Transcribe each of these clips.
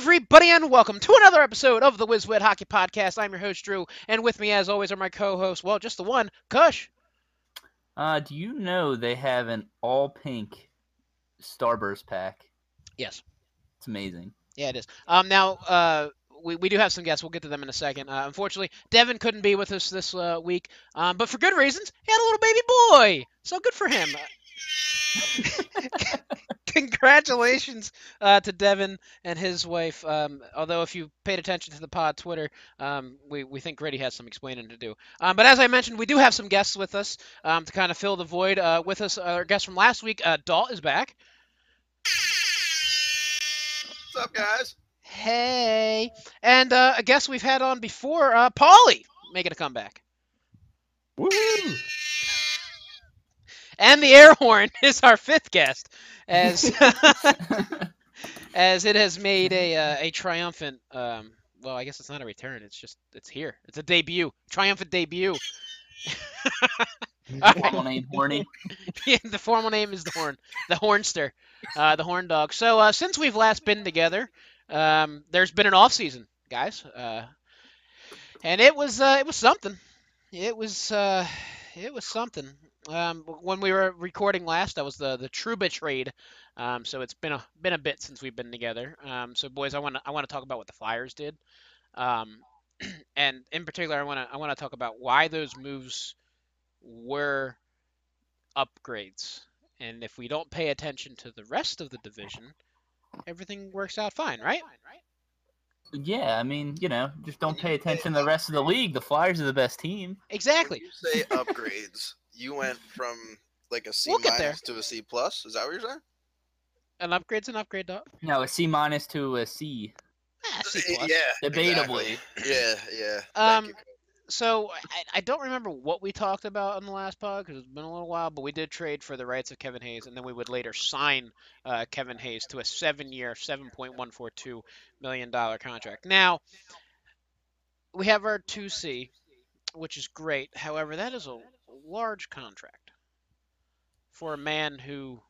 everybody, and welcome to another episode of the WizWid Hockey Podcast. I'm your host, Drew, and with me, as always, are my co-hosts. Well, just the one, Kush. Uh, do you know they have an all pink Starburst pack? Yes. It's amazing. Yeah, it is. Um, now, uh, we, we do have some guests. We'll get to them in a second. Uh, unfortunately, Devin couldn't be with us this uh, week, um, but for good reasons. He had a little baby boy, so good for him. Congratulations uh, to Devin and his wife. Um, although, if you paid attention to the pod Twitter, um, we, we think Grady has some explaining to do. Um, but as I mentioned, we do have some guests with us um, to kind of fill the void. Uh, with us, our guest from last week, uh, Dalt, is back. What's up, guys? Hey. And uh, a guest we've had on before, uh, Paulie, making a comeback. Woohoo! And the air horn is our fifth guest, as as it has made a uh, a triumphant. Um, well, I guess it's not a return. It's just it's here. It's a debut, triumphant debut. Formal name, Horny. Yeah, the formal name is the Horn, the Hornster, uh, the Horn Dog. So uh, since we've last been together, um, there's been an off season, guys, uh, and it was uh, it was something. It was uh, it was something. Um, when we were recording last, that was the the Trouba trade. Um, so it's been a been a bit since we've been together. Um, so boys, I want to I want to talk about what the Flyers did, um, and in particular, I want to I want to talk about why those moves were upgrades. And if we don't pay attention to the rest of the division, everything works out fine, right? Yeah, I mean, you know, just don't pay attention to the rest of the league. The Flyers are the best team. Exactly. When you say upgrades, you went from like a C We'll get there. minus to a C plus. Is that what you're saying? An upgrade's an upgrade, dog. No, a C minus to a C. Ah, C Y- plus. Yeah. Debatably. exactly. Yeah, yeah. Um, So I, I don't remember what we talked about on the last pod because it's been a little while, but we did trade for the rights of Kevin Hayes, and then we would later sign uh, Kevin Hayes to a seven-year, seven point one four two million dollar contract. Now we have our two C, which is great. However, that is a large contract for a man who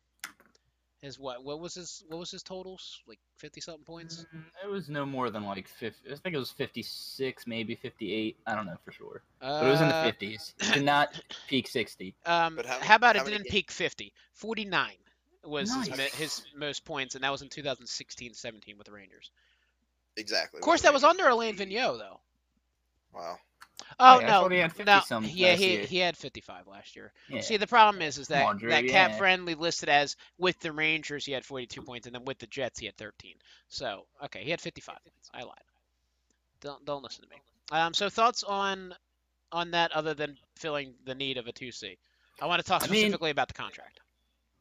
is what? What was his? What was his totals? Like fifty something points. It was no more than like 50. I think it was 56, maybe 58. I don't know for sure. But it was in the Uh, 50s. Did not peak 60. Um, But how how, about how it didn't peak 50? 49 was his, Nice. mi- his most points, and that was in 2016-17 with the Rangers. Exactly. Of course, that was under Alain Vigneault, though. Wow. Oh I no, he had 50 no, some yeah, he year. he had 55 last year. Yeah. See, the problem is, is that Drew, that cap friendly listed as with the Rangers he had 42 points, and then with the Jets he had 13. So okay, he had 55 points. I lied. Don't don't listen to me. Um, so thoughts on on that other than filling the need of a 2C? I want to talk I mean- specifically about the contract.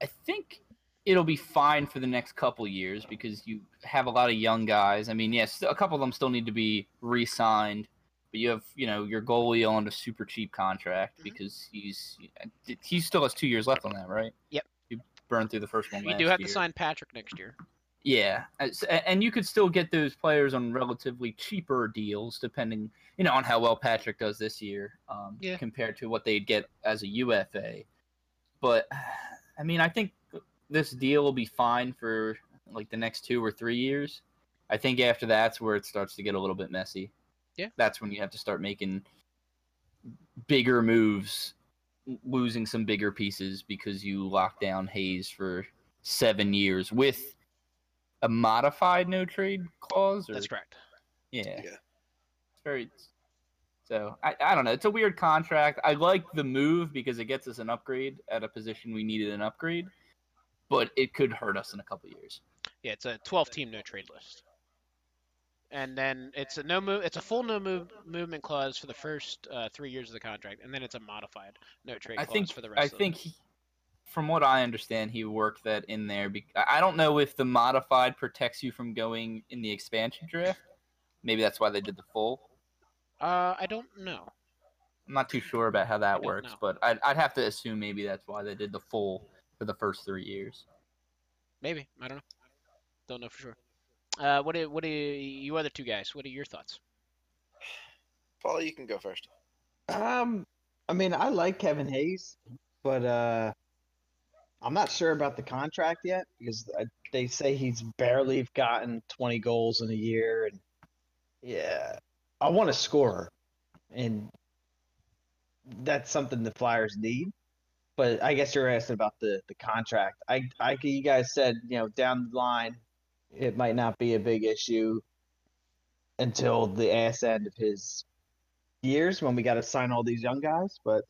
I think it'll be fine for the next couple years because you have a lot of young guys. I mean, yes, a couple of them still need to be re-signed, but you have, you know, your goalie on a super cheap contract Mhm. because he's he still has two years left on that, right? Yep. You burned through the first one. We last do have year. to sign Patrick next year. Yeah, and you could still get those players on relatively cheaper deals, depending, you know, on how well Patrick does this year, um, Yeah. compared to what they'd get as a UFA. But I mean, I think this deal will be fine for like the next two or three years. I think after that's where it starts to get a little bit messy. Yeah. that's when you have to start making bigger moves, losing some bigger pieces because you lock down Hayes for seven years with a modified no trade clause. Or, That's correct. Yeah. Yeah. It's very. So I, I don't know. It's a weird contract. I like the move because it gets us an upgrade at a position we needed an upgrade, but it could hurt us in a couple years. Yeah, it's a 12 team no trade list. And then it's a no move. It's a full no move movement clause for the first uh, three years of the contract, and then it's a modified no trade I think for the rest. I think he, from what I understand, he worked that in there. Be- I I don't know if the modified protects you from going in the expansion draft. Maybe that's why they did the full. Uh, I don't know. I'm not too sure about how that works, know. but I'd, I'd have to assume maybe that's why they did the full for the first three years. Maybe I don't know. Don't know for sure. Uh, what do what do you, you other two guys? What are your thoughts? Paul, you can go first. Um, I mean, I like Kevin Hayes, but uh, I'm not sure about the contract yet because they say he's barely gotten 20 goals in a year, and yeah, I want a scorer, and that's something the Flyers need. But I guess you're asking about the the contract. I I you guys said you know down the line, it might not be a big issue until the ass end of his years when we got to sign all these young guys. But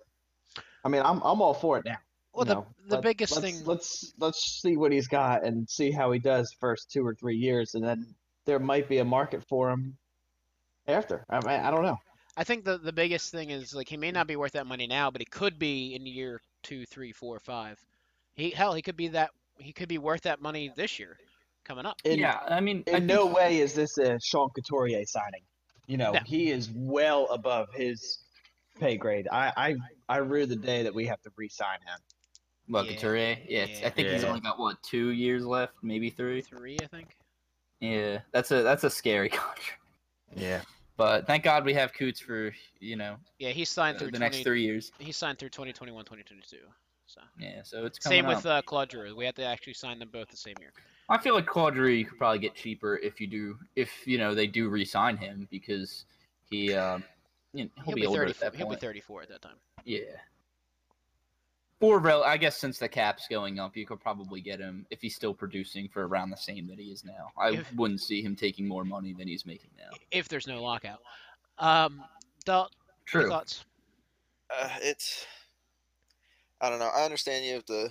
I mean, I'm I'm all for it now. Well, you the know, the let- biggest let's, thing. Let's let's see what he's got and see how he does first two or three years, and then there might be a market for him after. I mean, I don't know. I think the the biggest thing is like he may not be worth that money now, but he could be in year two, three, four, five. He hell, he could be that. He could be worth that money this year, coming up. In, yeah, I mean, I in no way is this a Sean Couturier signing. You know, No. he is well above his pay grade. I I I rue the day that we have to re-sign him. Well, Yeah, Couturier, yeah, it's- I think he's only got what two years left, maybe three. Three, I think. Yeah, that's a that's a scary contract. Yeah. But thank God we have Coots for you know Yeah, he signed the through 20, next three years. He signed through 2021, 2022. So Yeah, so it's coming same with up. uh, Claude Giroux. We had to actually sign them both the same year. I feel like Quadri you could probably get cheaper if you do if you know they do re-sign him because he um you know, he'll, He'll be, be older 30. at that He'll be 34 at that time. Yeah. Or rel- I guess since the cap's going up, you could probably get him if he's still producing for around the same that he is now. I If- wouldn't see him taking more money than he's making now. If there's no lockout. Um, Dalt, your True. thoughts? Uh, it's I don't know. I understand you have to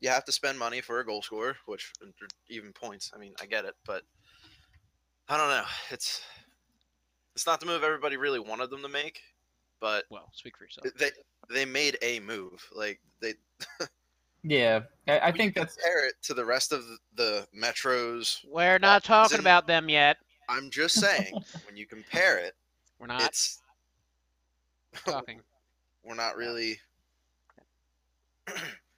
you have to spend money for a goal scorer, which uh, even points. I mean, I get it, but I don't know. It's it's not the move everybody really wanted them to make, but Well, speak for yourself. they they made a move. Like they Yeah, I, I when you think that's compare it to the rest of the metros. We're uh, not talking in- about them yet. I'm just saying when you compare it, We're not it's talking. we're not really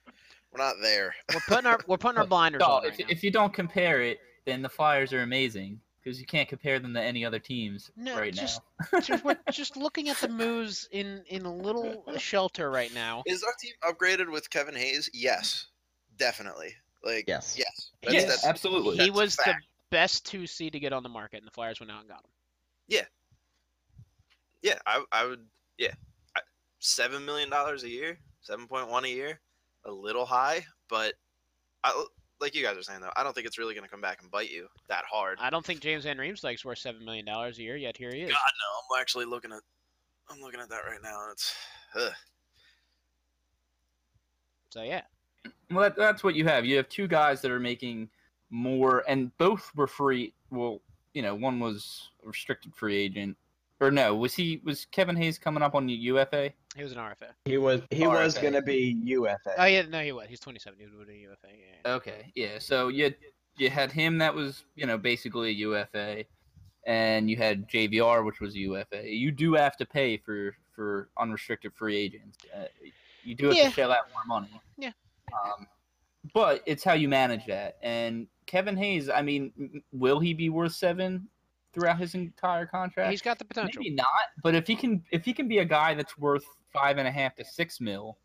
we're not there. We're putting our we're putting our blinders No, on if, right now. if you don't compare it, then the Flyers are amazing because you can't compare them to any other teams No, right just- now. just, we're just looking at the moves in in a little shelter right now. Is our team upgraded with Kevin Hayes? Yes, definitely. Like Yes. yes. Yes, that's- absolutely. He that's a was the best two C to get on the market, and the Flyers went out and got him. Yeah, yeah, I, I would. Yeah, seven million dollars a year, seven point one a year, a little high, but I, like you guys are saying though, I don't think it's really going to come back and bite you that hard. I don't think James Van Riemsdyk's worth seven million dollars a year yet. Here he is. God no, I'm actually looking at. I'm looking at that right now. and It's. Ugh. So yeah, Well, that, that's what you have. You have two guys that are making more, and both were free. Well, you know, one was a restricted free agent, or no? Was he? Was Kevin Hayes coming up on the UFA? He was an RFA. He was he was gonna be UFA. Oh yeah, no, he was. He's 27. He was a UFA. Yeah, yeah. Okay, yeah. So you you had him that was you know basically a UFA, and you had JVR which was a UFA. You do have to pay for for unrestricted free agents. Uh, you do have Yeah. to shell out more money. Yeah. Um, but it's how you manage that. And Kevin Hayes, I mean, will he be worth seven throughout his entire contract? He's got the potential. Maybe not, but if he can, if he can be a guy that's worth five and a half to six mil,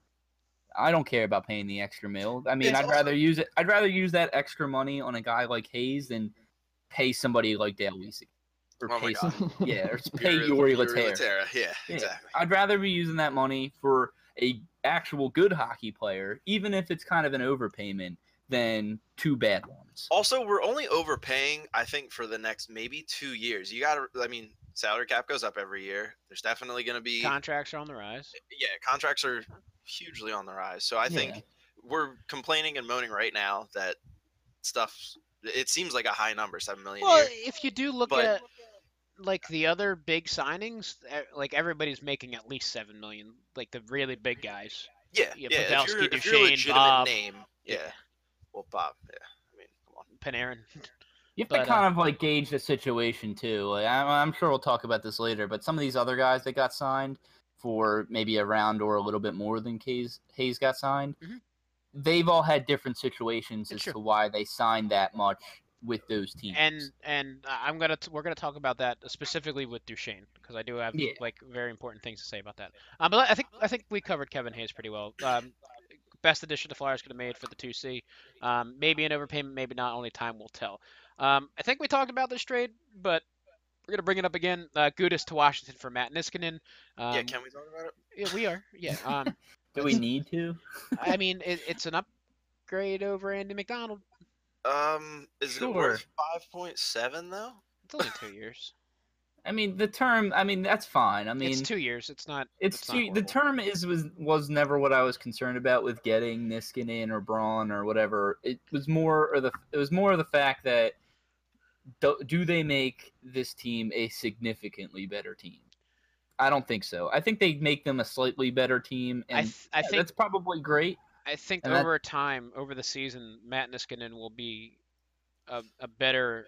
I don't care about paying the extra mil. I mean, It's I'd also- rather use it. I'd rather use that extra money on a guy like Hayes than pay somebody like Dale Weise, or Oh my pay God. some, yeah, or pay Yuri- Yuri Yuri Lehtera. Lehtera, Yeah, Yeah. exactly. I'd rather be using that money for a actual good hockey player, even if it's kind of an overpayment, than two bad ones. Also, we're only overpaying, I think, for the next maybe two years. You got to, I mean, salary cap goes up every year. There's definitely going to be, Contracts are on the rise. yeah, contracts are hugely on the rise. So I think Yeah. we're complaining and moaning right now that stuff, it seems like a high number, 7 million Well, if you do look But- at like the other big signings, eh, like everybody's making at least seven million. Like the really big guys. Yeah, yeah, yeah. If you're, if you're a legitimate Bob. name, yeah. Yeah. Well, Bob, yeah. I mean, come on. Panarin. You have But, uh, to kind of like gauge the situation too. Like, I'm, I'm sure we'll talk about this later, but some of these other guys that got signed for maybe a round or a little bit more than Hayes, Hayes got signed, Mhm. they've all had different situations as to why they signed that much with those teams. And and I'm gonna t- we're gonna talk about that specifically with Duchene because I do have Yeah. like very important things to say about that. Um, but I think I think we covered Kevin Hayes pretty well. Um, best addition the Flyers could have made for the 2C. Um, maybe an overpayment, maybe not. Only time will tell. Um, I think we talked about this trade, but we're gonna bring it up again. Uh, Gudas to Washington for Matt Niskanen. Um, yeah, can we talk about it? yeah, we are. Yeah. Um, Do we need to? I mean, it, it's an upgrade over Andy MacDonald. Um, is it worth five point seven though? It's only two years. I mean, the term. I mean, that's fine. I mean, it's two years. It's not. It's it's not the term is was was never what I was concerned about with getting Niskanen or Braun or whatever. It was more or the it was more of the fact that do, do they make this team a significantly better team? I don't think so. I think they make them a slightly better team, and I th- I yeah, think that's probably great. I think and that- over time, over the season, Matt Niskanen will be a, a better.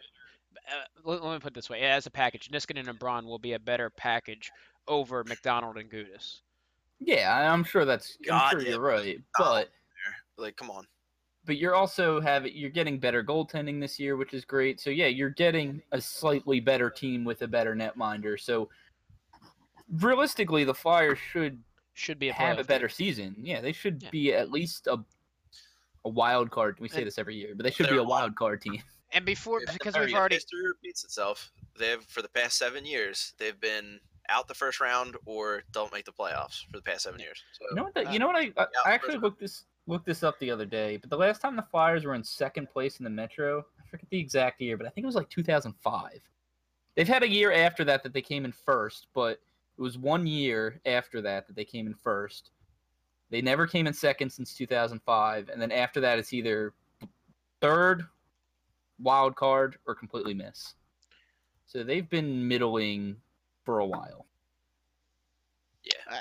Uh, let, let me put it this way: as a package, Niskanen and Braun will be a better package over MacDonald and Gudas. Yeah, I- I'm sure that's. I'm sure you're right, but Like, come on. but you're also having you're getting better goaltending this year, which is great. So yeah, you're getting a slightly better team with a better netminder. So realistically, the Flyers should Should be a have a better team. season. Yeah, they should Yeah. be at least a a wild card. We say this every year, but they should be They're a a wild card team. And before, If- because we've already history repeats itself. They have for the past seven years. They've been out the first round or don't make the playoffs for the past seven years. So You know what? The, Uh, you know what? I I, I actually looked this looked this up the other day. But the last time the Flyers were in second place in the Metro, I forget the exact year, but I think it was like 2005. They've had a year after that that they came in first, but it was one year after that that they came in first. They never came in second since 2005, and then after that, it's either third, wild card, or completely miss. So they've been middling for a while. yeah,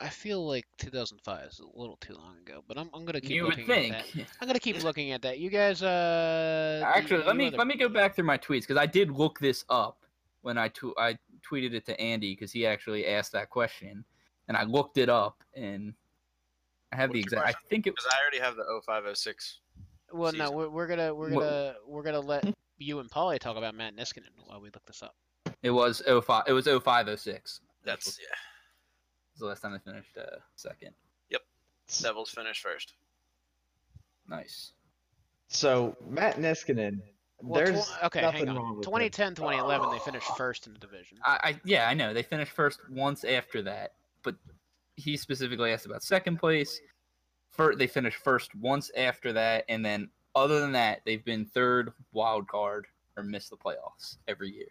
I feel like 2005 is a little too long ago, but I'm, I'm gonna keep You would looking at think. that. I'm gonna keep looking at that. You guys, uh, Actually, you let me other- let me go back through my tweets because I did look this up when I tw- I tweeted it to Andy because he actually asked that question, and I looked it up and I have the What's your exact. I think it was. I already have the 0506. Well, no, we're, we're gonna we're gonna we're gonna let you and Polly talk about Matt Niskanen while we look this up. it was 05 It was 0506. That's was yeah. the last time they finished uh, second. Yep, Devils finished first. Nice. So Matt Niskanen, Well, tw- there's okay, nothing hang wrong on. with 2010, 2011, they finished first in the division. I, I yeah I know they finished first once after that, but he specifically asked about second place. For they finished first once after that, and then other than that, they've been third wild card or missed the playoffs every year.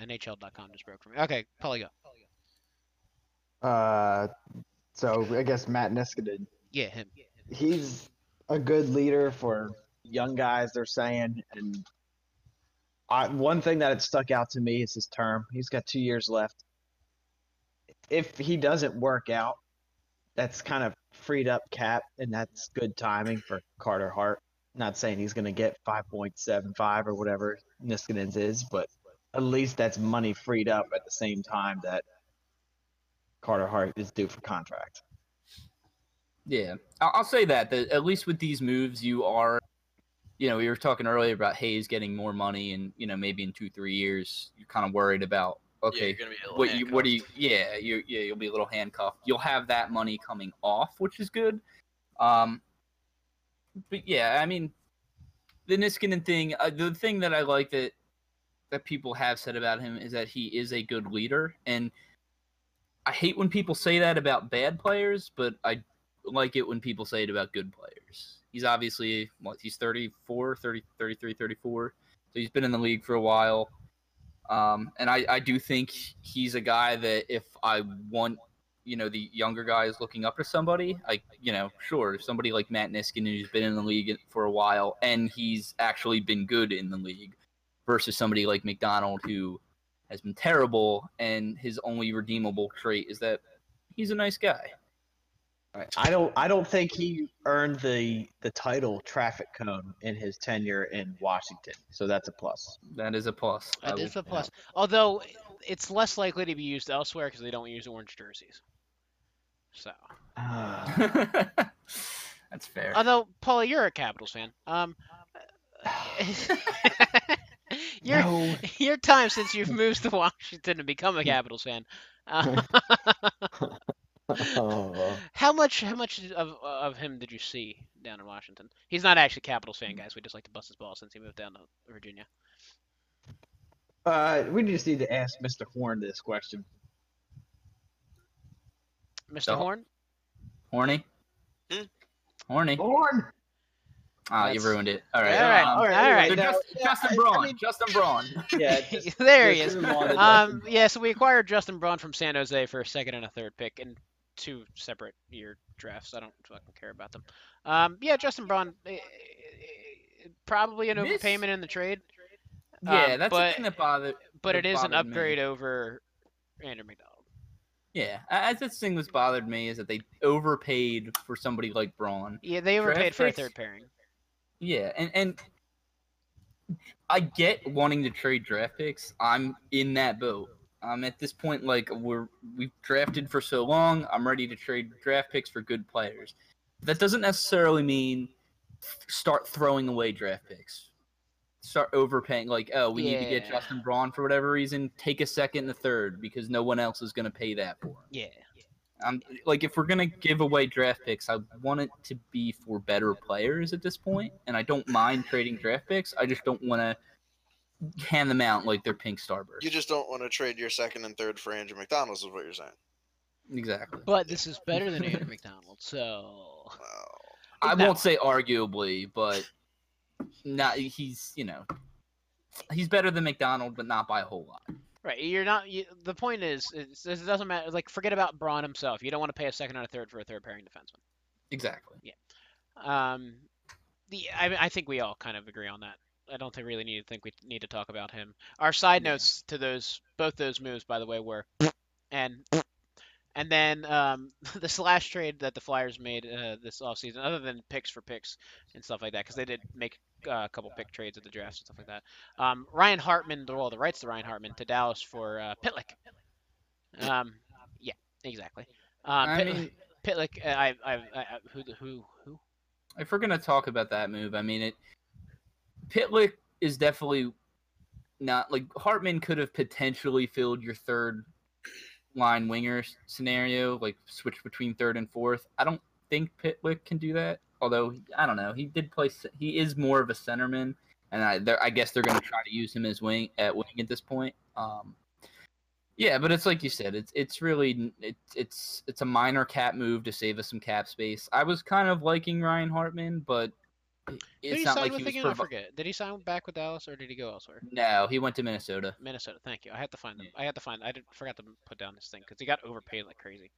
NHL.com just broke for me. Okay, Polly go. Uh, so I guess Matt Niskanen, Yeah, him. he's a good leader for young guys. They're saying, and I, one thing that had stuck out to me is his term. He's got two years left. If he doesn't work out, that's kind of freed up cap, and that's good timing for Carter Hart. Not saying he's going to get 5.75 or whatever Niskanen's is, but at least that's money freed up at the same time that Carter Hart is due for contract. Yeah, I'll, say that that at least with these moves, you are, you know, we were talking earlier about Hayes getting more money, and you know maybe in two three years you're kind of worried about okay, you're gonna be a what you what do you yeah you yeah you'll be a little handcuffed. You'll have that money coming off, which is good. Um, but yeah, I mean, the Niskanen thing. Uh, the thing that I like that that people have said about him is that he is a good leader, and I hate when people say that about bad players, but I like it when people say it about good players. He's obviously what he's 34, 30, 33, 34. So he's been in the league for a while. Um, and I, I do think he's a guy that if I want, you know, the younger guys looking up to somebody, I, you know, sure, if somebody like Matt Niskanen who's been in the league for a while and he's actually been good in the league versus somebody like MacDonald who has been terrible and his only redeemable trait is that he's a nice guy. I don't. I don't think he earned the the title traffic cone in his tenure in Washington. So that's a plus. That is a plus. I That will- is a plus. Although it's less likely to be used elsewhere because they don't use orange jerseys. So, That's fair. although Paulie, you're a Capitals fan. Um, your no, your time since you've moved to Washington to become a Capitals fan. Uh. How much? How much of of him did you see down in Washington? He's not actually Capitals fan, guys. We just like to bust his ball since he moved down to Virginia. Uh, we just need to ask Mr. Horn this question. Mr. So- Horn. Horny. Hmm? Horny. Horn. Ah, you ruined it. All right. All right, um, all right. so now- Just, yeah, Justin I- I Braun. mean- Justin Braun. Yeah, just- there he is. move Um, yeah, so we acquired Justin Braun from San Jose for a second and a third pick in two separate year drafts. I don't fucking care about them. Um, yeah, Justin Braun, eh, eh, probably an overpayment in the trade, Yeah, Um, that's but- the thing that bothered. but that it is an bothered me. upgrade over Andrew MacDonald. Yeah, as this thing that's bothered me is that they overpaid for somebody like Braun. Yeah, they Draft overpaid for a picks? third pairing. Yeah, and and I get wanting to trade draft picks. I'm in that boat. I'm at this point like we're we've drafted for so long. I'm ready to trade draft picks for good players. That doesn't necessarily mean start throwing away draft picks. Start overpaying. Like, oh, we need to get Justin Braun for whatever reason. Take a second and a third because no one else is going to pay that for him. Yeah. Um, like if we're gonna give away draft picks, I want it to be for better players at this point, and I don't mind trading draft picks. I just don't want to hand them out like they're pink starbursts. You just don't want to trade your second and third for Andrew MacDonald's, is what you're saying. exactly. But this is better than Andrew MacDonald, so Wow. I No. won't say arguably, but not he's you know he's better than MacDonald, but not by a whole lot. right. You're not. You, the point is, it's, it doesn't matter. Like, forget about Braun himself. You don't want to pay a second and a third for a third pairing defenseman. Exactly. Yeah. Um, the I, I think we all kind of agree on that. I don't think really need to think we need to talk about him. Our side Yeah. notes to those both those moves, by the way, were and and then um, the slash trade that the Flyers made uh, this offseason, other than picks for picks and stuff like that, because they did make uh, a couple pick trades at the draft and stuff like that. Um, Ryan Hartman, the well, the rights to Ryan Hartman to Dallas for uh, Pitlick. Um, yeah, exactly. Um, I Pit- mean, Pitlick, uh, I, I, I, I, who, who, who? if we're gonna talk about that move, I mean it. Pitlick is definitely not like Hartman could have potentially filled your third line winger scenario, like switch between third and fourth. I don't think Pitlick can do that. Although I don't know, he did play. He is more of a centerman, and I, I guess they're going to try to use him as wing at wing at this point. Um, yeah, but it's like you said, it's it's really it's it's it's a minor cap move to save us some cap space. I was kind of liking Ryan Hartman, but it's he not sign like with he was. again? I forget. Did he sign back with Dallas or did he go elsewhere? no, he went to Minnesota. Minnesota. Thank you. I had to find them. I had to find. I did, forgot to put down this thing because he got overpaid like crazy.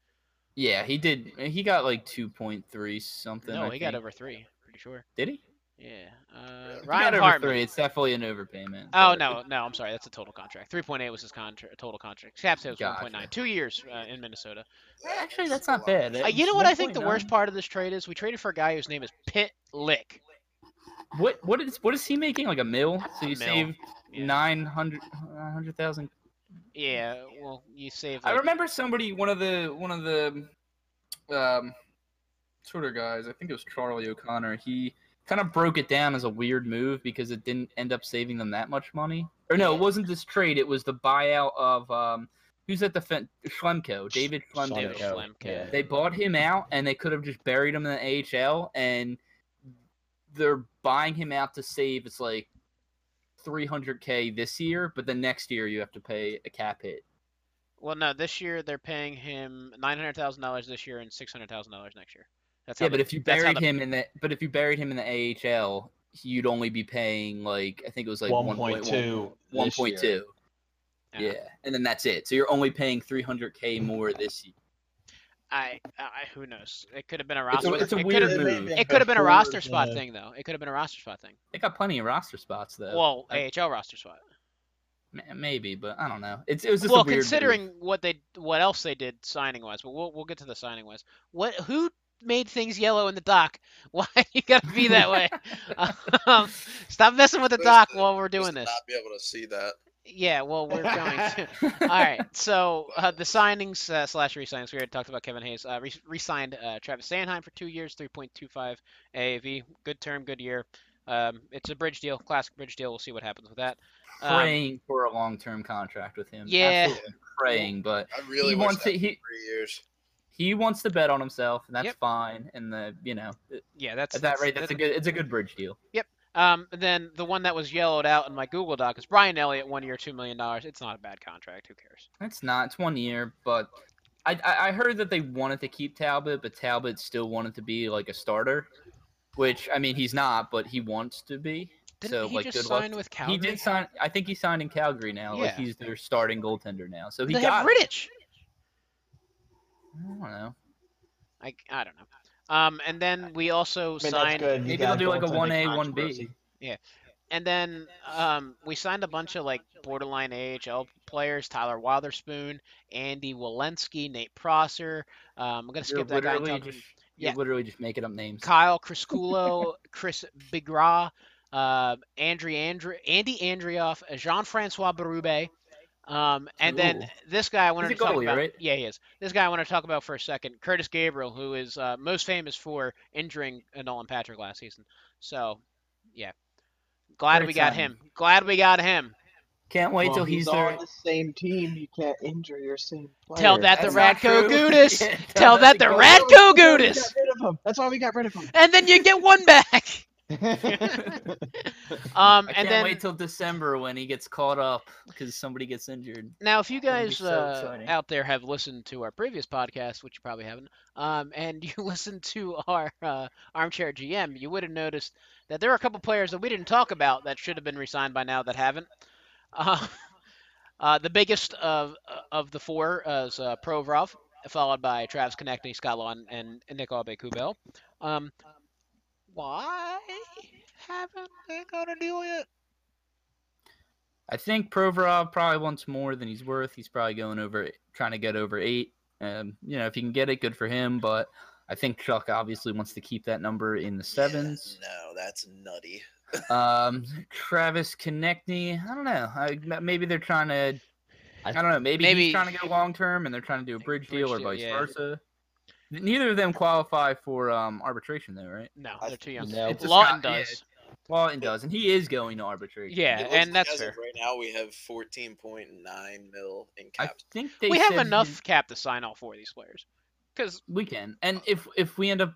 Yeah, he did. He got like two point three something. no, I he got over three. Pretty sure. Did he? Yeah. Uh, he Ryan Hartman. three. It's definitely an overpayment. Oh but- no, no, I'm sorry. That's a total contract. 3.8 was his contract, total contract. Cap was Gotcha. 1.9. Two years uh, in Minnesota. Actually, that's not bad. Uh, you know what I think the worst part of this trade is? We traded for a guy whose name is Pit Lick. What what is what is he making? Like a mil? So you mil, save yeah. nine hundred nine hundred thousand. Yeah. Well, you save. I remember somebody, one of the one of the um, Twitter guys. I think it was Charlie O'Connor. He kind of broke it down as a weird move because it didn't end up saving them that much money. Or no, it wasn't this trade. It was the buyout of um, who's at the fen- Schlemko, David Schlemko. Schlemko, Schlemko. yeah. They bought him out, and they could have just buried him in the AHL, and they're buying him out to save. It's like 300k this year, but the next year you have to pay a cap hit. Well, no, this year they're paying him nine hundred thousand dollars this year and six hundred thousand dollars next year. That's how Yeah, the- but if you buried the- him in the but if you buried him in the AHL, you'd only be paying like I think it was like 1.2. 1.2. Yeah, and then that's it. So you're only paying 300k more this year. I, I, who knows? It could have been a It's a- roster. it's a it weird could have, move. it could have been a roster spot the- thing though. It could have been a roster spot thing. They got plenty of roster spots though. well, I- AHL roster spot. Maybe, but I don't know. It's it was just Well, a weird move. considering what they what else they did signing wise, but we'll we'll get to the signing wise. What who made things yellow in the dock? Why you gotta be that way? um, stop messing with the dock while we're doing to this. Not be able to see that. Yeah, well, we're going to. All right, so uh, the signings uh, slash re-signings. We already talked about Kevin Hayes. Uh, re- re-signed uh, Travis Sanheim for two years, 3.25 AAV. Good term, good year. Um, it's a bridge deal, classic bridge deal. We'll see what happens with that. Um, praying for a long term contract with him. Yeah. Absolutely praying, but I really he wish wants that it. He three years. he wants to bet on himself, and that's Yep. fine. And the you know Yeah, that's at that rate, that's a good it's a good bridge deal. Um, then the one that was yellowed out in my Google Doc is Brian Elliott, one year, two million dollars. It's not a bad contract. Who cares? It's not. It's one year, but I, I I heard that they wanted to keep Talbot, but Talbot still wanted to be like a starter, which I mean he's not, but he wants to be. Didn't so he like just good sign luck. with Calgary? He did sign. I think he signed in Calgary now. Yeah. Like he's their starting goaltender now. So he They got. have Rittich. I don't know. I, I don't know. Um, and then we also I mean, signed, Maybe they'll do like a one A, one B. Yeah. and then um, we signed a bunch of like borderline AHL players: Tyler Wotherspoon, Andy Welinski, Nate Prosser. Um, I'm gonna You're skip that guy. and literally just you're Yeah. literally just making up names. Kyle Criscuolo, Chris Bigras, uh, Andri Andri- Andy Andreoff, Jean-Francois Berube. Um, and then this guy I wanted He's to talk goalie, about. right? Yeah, he is. This guy I want to talk about for a second. Curtis Gabriel, who is uh, most famous for injuring Nolan Patrick last season. So, yeah, glad Great we got signing. him. Glad we got him. Can't wait Well, till he's, on there. the same team. You can't injure your same player. Tell that the That's not Radko true. Gudas. Yeah, Tell that the Goalie. Radko That's why Gudas. got rid of him. That's why we got rid of him. And then you get one back. Um, I and can't then wait till December when he gets caught up because somebody gets injured. Now, if you guys so uh, out there have listened to our previous podcast, which you probably haven't, um, and you listened to our uh, armchair GM, you would have noticed that there are a couple players that we didn't talk about that should have been re-signed by now that haven't. Uh, uh, the biggest of of the four is uh, Provorov, followed by Travis Konecny, Scott Laughton, and, and Nick Aube-Kubel. Um, why haven't they got a deal yet? I think Provorov probably wants more than he's worth. He's probably going over, trying to get over eight. Um, you know, if he can get it, good for him. But I think Chuck obviously wants to keep that number in the sevens. No, that's nutty. Um, Travis Konecny, I don't know. I, maybe they're trying to. I don't know. Maybe, Maybe- he's trying to go long term, and they're trying to do a bridge, Bridge deal or vice yeah. versa. Neither of them qualify for um, arbitration, though, right? No, I- they're too young. No. It's Laughton Scott- yeah, does. Laughton does, and he is going to arbitration. Yeah, and like that's fair. Right now, we have 14.9 mil in cap. I cap. think they we have enough his- cap to sign all four of these players. Because We can, and if if we end up,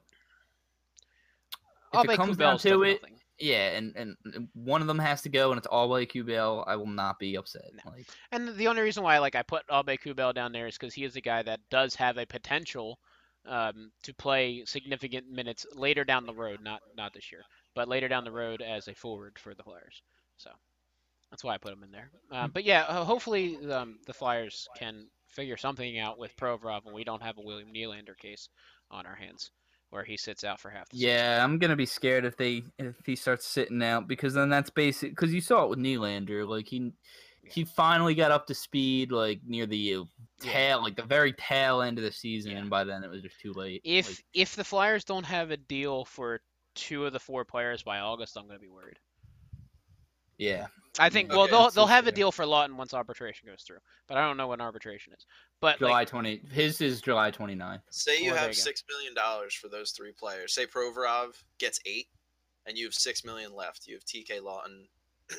if it comes down to it, nothing. yeah, and, and and one of them has to go, and it's all by QBL, I will not be upset. No. Like, And the only reason why like I put Aube-Kubel down there is because he is a guy that does have a potential um, to play significant minutes later down the road, not not this year, but later down the road as a forward for the Flyers. So that's why I put him in there. Um, but yeah, hopefully um, the Flyers can figure something out with Provorov, and we don't have a William Nylander case on our hands where he sits out for half the season. yeah, I'm gonna be scared if they if he starts sitting out because then that's basic. Because you saw it with Nylander, like he he finally got up to speed like near the uh, Yeah. tail, like the very tail end of the season, Yeah. and by then it was just too late. If like, if the Flyers don't have a deal for two of the four players by August, I'm going to be worried. yeah, I think Okay, well they'll that's they'll have a deal for Laughton once arbitration goes through, but I don't know when arbitration is. But July like, 20. His is July 29th. Say you Well, have you go. six million dollars for those three players. Say Provorov gets eight, and you have six million left. You have TK Laughton.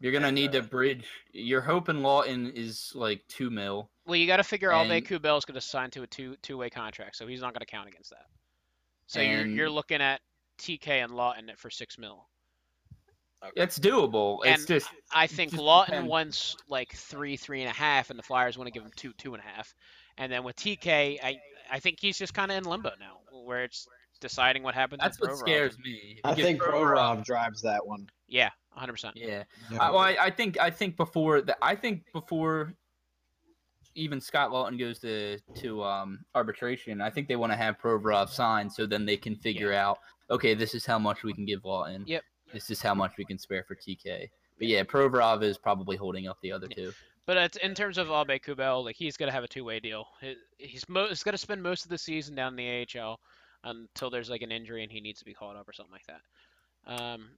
You're gonna And, need uh, to bridge. You're hoping Laughton is like two mil. well, you got to figure Albe and- Kubel is going to sign to a two two way contract, so he's not going to count against that. So you're you're looking at TK and Laughton for six mil. Okay. It's doable. It's just I think just Laughton depends. wants like three three and a half, and the Flyers want to give him two two and a half. And then with TK, I I think he's just kind of in limbo now, where it's deciding what happens. that's with what Provorov. scares me. I think Pro Rob drives that one. Yeah, 100. percent Yeah. Yeah. I, well, I, I think I think before that I think before even Scott Laughton goes to to um, arbitration, I think they want to have Provorov signed so then they can figure out okay, this is how much we can give Laughton. Yep. This is how much we can spare for TK. But yeah, Provorov is probably holding up the other two. But it's, in terms of Aube-Kubel, like he's gonna have a two-way deal. He's mo- he's gonna spend most of the season down in the AHL until there's like an injury and he needs to be called up or something like that. Um,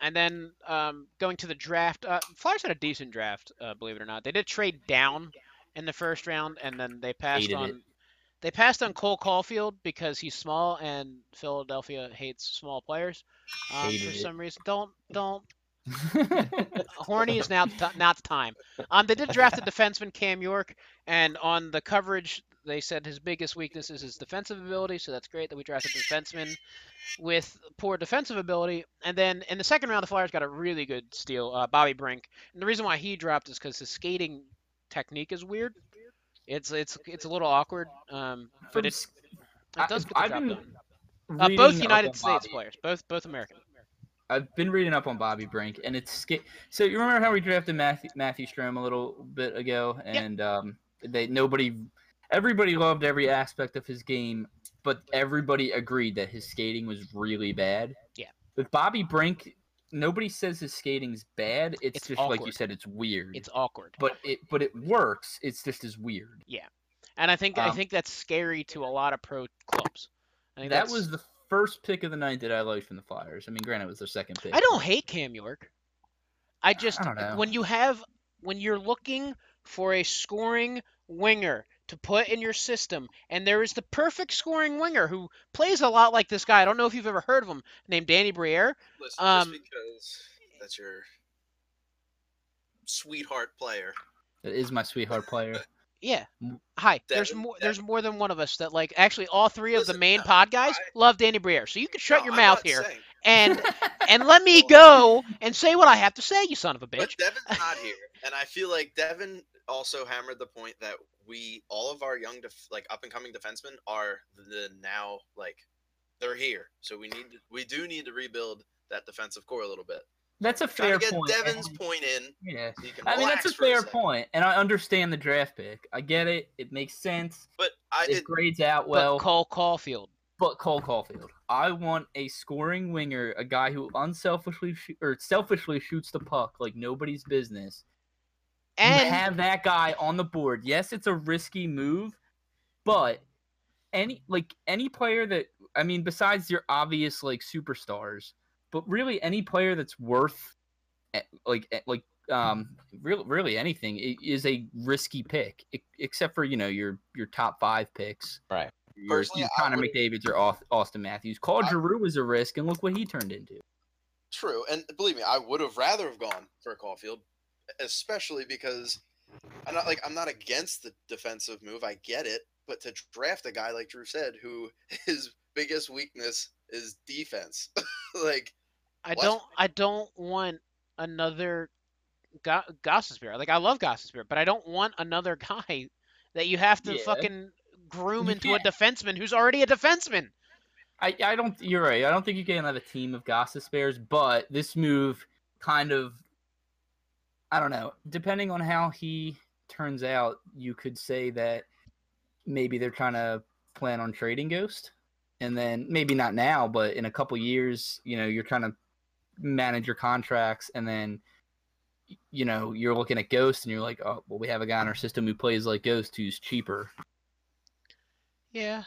and then um, going to the draft, uh, Flyers had a decent draft, uh, believe it or not. They did trade down in the first round, and then they passed Hated on. it. They passed on Cole Caufield because he's small and Philadelphia hates small players um, for it. some reason. Don't don't horny is now the ti- not the time. Um, they did draft the defenseman Cam York, and on the coverage they said his biggest weakness is his defensive ability, so that's great that we drafted a defenseman with poor defensive ability. And then in the second round, the Flyers got a really good steal, uh, Bobby Brink. And the reason why he dropped is because his skating technique is weird. It's it's it's a little awkward, um, but it's it does get the I've job done. Uh, both United States players, both both American. I've been reading up on Bobby Brink, and it's sca- so you remember how we drafted Matthew Matthew Strome a little bit ago, and um, they nobody, everybody loved every aspect of his game, but everybody agreed that his skating was really bad. Yeah. With Bobby Brink, nobody says his skating's bad. It's, It's just like you said, it's weird. It's awkward. but it but it works. It's just as weird. Yeah. And I think I Um, think that's scary to a lot of pro clubs. I think That was the first pick of the night that I liked from the Flyers. I mean, granted, it was their second pick. I don't hate Cam York. I just know. when you have when you're looking for a scoring winger to put in your system, and there is the perfect scoring winger who plays a lot like this guy. I don't know if you've ever heard of him, named Danny Briere. Listen, Um, just because that's your sweetheart player. That is my sweetheart player. Yeah. M- Hi. There's Devin- more. There's more than one of us that like. Actually, all three of the main no, pod guys I- love Danny Briere. So you can shut No, your I'm mouth here saying- and and let me go and say what I have to say. You son of a But bitch. Devin's not here, and I feel like Devin also hammered the point that we, all of our young, def- like up and coming defensemen, are the now like they're here. So we need, to, we do need to rebuild that defensive core a little bit. That's a Trying fair to get point. Devin's and- point in. Yeah. So you can I mean, that's a fair second. point, and I understand the draft pick. I get it; it makes sense. But I It did. grades out But well. Cole Caufield. But Cole Caufield, I want a scoring winger, a guy who unselfishly sh- or selfishly shoots the puck like nobody's business. You And have that guy on the board. Yes, it's a risky move, but any like any player that I mean, besides your obvious like superstars, but really any player that's worth eh, like eh, like um really really anything is a risky pick, except for you know your your top five picks. Right. Your, Personally, your Connor would've- McDavid's or Auston Matthews. Claude I- Giroux was a risk, and look what he turned into. True, and believe me, I would have rather have gone for a Caufield, especially because I'm not like I'm not against the defensive move. I get it, but to draft a guy like Drew said, who his biggest weakness is defense, like I What? don't I don't want another Go- Gostisbehere. Like I love Gostisbehere, but I don't want another guy that you have to Yeah. fucking groom You into a can't- defenseman who's already a defenseman. I, I don't. You're right. I don't think you can have a team of Gostisbeheres, but this move kind of. I don't know. Depending on how he turns out, you could say that maybe they're trying to plan on trading Ghost, and then maybe not now, but in a couple years, you know, you're trying to manage your contracts, and then you know you're looking at Ghost, and you're like, oh, well, we have a guy in our system who plays like Ghost, who's cheaper. Yeah.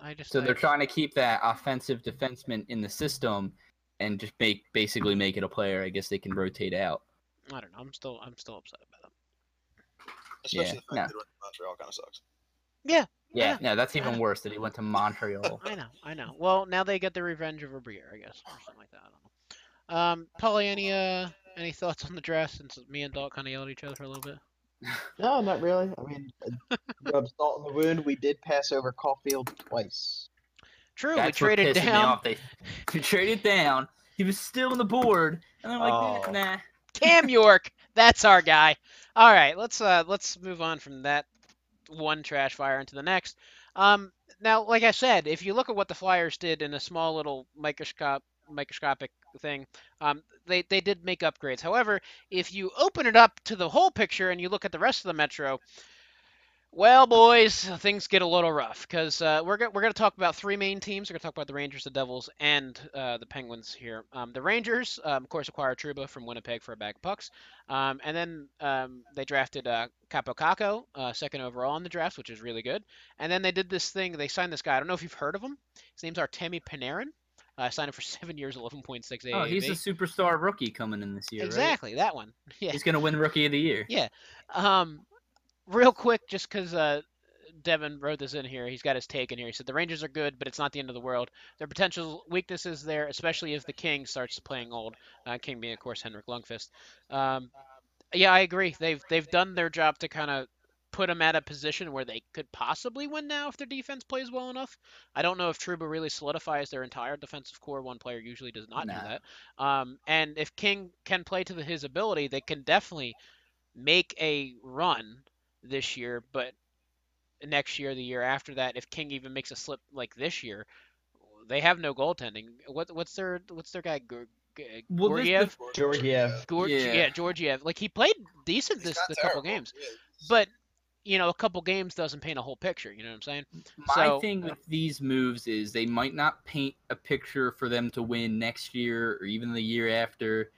I just So I- they're trying to keep that offensive defenseman in the system and just make basically make it a player. I guess they can rotate out. I don't know. I'm still I'm still upset about it. especially Yeah, the fact no. that he went to Montreal kind of sucks. Yeah. Yeah, Yeah. no, that's even worse that he went to Montreal. I know, I know. Well, now they get the revenge of Briere, I guess, or something like that. I don't know. Um, Polly, any uh, any thoughts on the draft? Since me and Dalt kind of yelled at each other for a little bit. No, not really. I mean, uh, rub salt in the wound. We did pass over Caufield twice. True, That's we traded pissed down off. They, we traded down. He was still on the board, and I'm like, Oh. nah. Cam York. That's our guy. All right, let's uh let's move on from that one trash fire into the next. Um, now, like I said, if you look at what the Flyers did in a small little microscope microscopic thing, um, they they did make upgrades. However, if you open it up to the whole picture and you look at the rest of the Metro, well, boys, things get a little rough because uh, we're go- we're going to talk about three main teams. We're going to talk about the Rangers, the Devils, and uh, the Penguins here. Um, the Rangers, um, of course, acquired Trouba from Winnipeg for a bag of pucks, um, and then um, they drafted uh, Kaapo Kakko, uh, second overall in the draft, which is really good. And then they did this thing. They signed this guy. I don't know if you've heard of him. His name's Artemi Panarin. Uh, signed him for seven years, 11.6 AAV. Oh, he's a superstar rookie coming in this year, right? exactly that one. Yeah. He's gonna win Rookie of the Year. Yeah. Um, real quick, just because uh, Devin wrote this in here, he's got his take in here. He said the Rangers are good, but it's not the end of the world. Their potential weaknesses there, especially if the King starts playing old. Uh, King being, of course, Henrik Lundqvist. Um, yeah, I agree. They've they've done their job to kind of put them at a position where they could possibly win now if their defense plays well enough. I don't know if Truba really solidifies their entire defensive core. One player usually does not Nah. do that. Um, and if King can play to the, his ability, they can definitely make a run this year. But next year, the year after that, if King even makes a slip like this year, they have no goaltending. What what's their what's their guy Gur- G- Well, this- Georgiev? Georgiev. Georg- Yeah. yeah. Georgiev. Like he played decent this the couple games, Yeah. but you know, a couple games doesn't paint a whole picture. You know what I'm saying? My So- thing with these moves is they might not paint a picture for them to win next year or even the year after.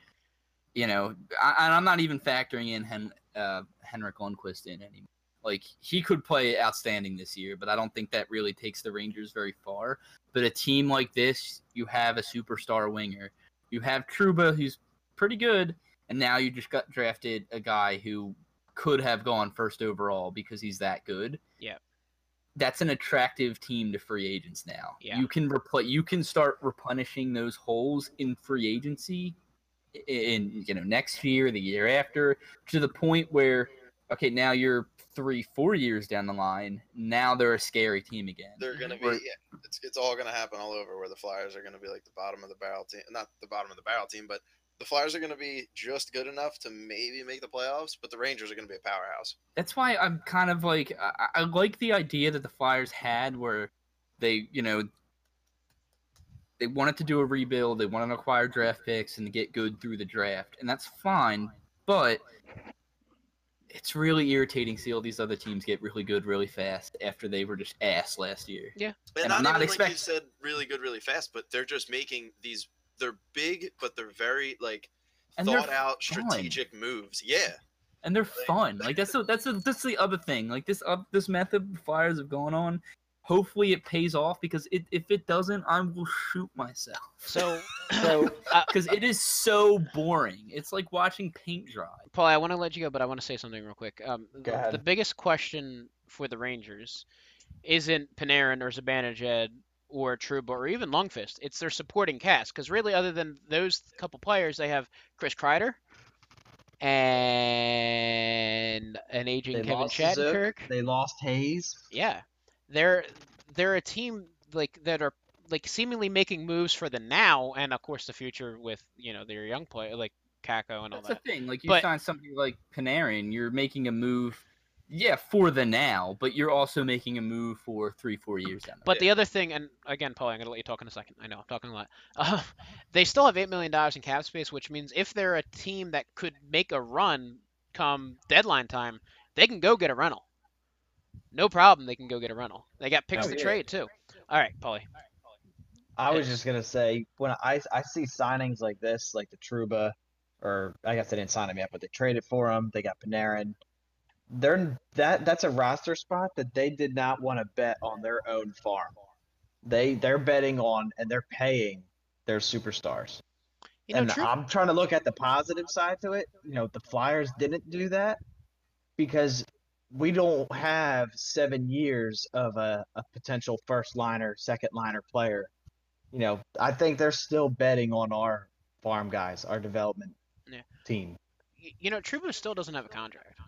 You know, I, and I'm not even factoring in Hen, uh, Henrik Lundqvist in anymore. Like he could play outstanding this year, but I don't think that really takes the Rangers very far. But a team like this, you have a superstar winger, you have Trouba, who's pretty good, and now you just got drafted a guy who could have gone first overall because he's that good Yeah. that's an attractive team to free agents now. Yeah. You can repl- you can start replenishing those holes in free agency in you know next year, the year after, to the point where okay, now you're three, four years down the line. Now they're a scary team again. They're gonna be. Yeah, it's it's all gonna happen all over. Where the Flyers are gonna be like the bottom of the barrel team, not the bottom of the barrel team, but the Flyers are gonna be just good enough to maybe make the playoffs. But the Rangers are gonna be a powerhouse. That's why I'm kind of like I, I like the idea that the Flyers had where they, you know, they wanted to do a rebuild, they wanted to acquire draft picks and get good through the draft, and that's fine. But it's really irritating to see all these other teams get really good really fast after they were just ass last year. And, And not, I'm not even expect- like you said, really good, really fast. But they're just making these. They're big, but they're very like And thought out, fun. strategic moves. Yeah, and they're fun. Like that's the, that's the, that's the other thing. Like this uh, this method the Flyers have gone on. Hopefully it pays off because it, if it doesn't, I will shoot myself. So, So because it is so boring. It's like watching paint dry. Paul, I want to let you go, but I want to say something real quick. Um, Go the- ahead. The biggest question for the Rangers isn't Panarin or Zibanejad or Trouba or even Lundqvist. It's their supporting cast. Because really, other than those couple players, they have Chris Kreider and an aging they Kevin lost Zook, Shattenkirk. They lost Hayes. Yeah, they're they're a team like that are like seemingly making moves for the now and of course the future with you know their young player like Kakko and all that. That's that. the thing. Like you But- sign somebody like Panarin, you're making a move, yeah, for the now, but you're also making a move for three, four years down the But road. the other thing, and again, Paul, I'm gonna let you talk in a second. I know I'm talking a lot. Uh, they still have eight million dollars in cap space, which means if they're a team that could make a run come deadline time, they can go get a rental. No problem, they can go get a rental. They got picks Oh, to yeah. trade too. All right, Paulie. I was just gonna say when I I see signings like this, like the Trouba, or I guess they didn't sign him yet, but they traded for him. They got Panarin. They're that that's a roster spot that they did not want to bet on their own farm. They they're betting on and they're paying their superstars. You know, and Tru- I'm trying to look at the positive side to it. You know, the Flyers didn't do that because we don't have seven years of a, a potential first liner, second liner player. You know, I think they're still betting on our farm guys, our development Yeah. team. you know, Trouba still doesn't have a contract.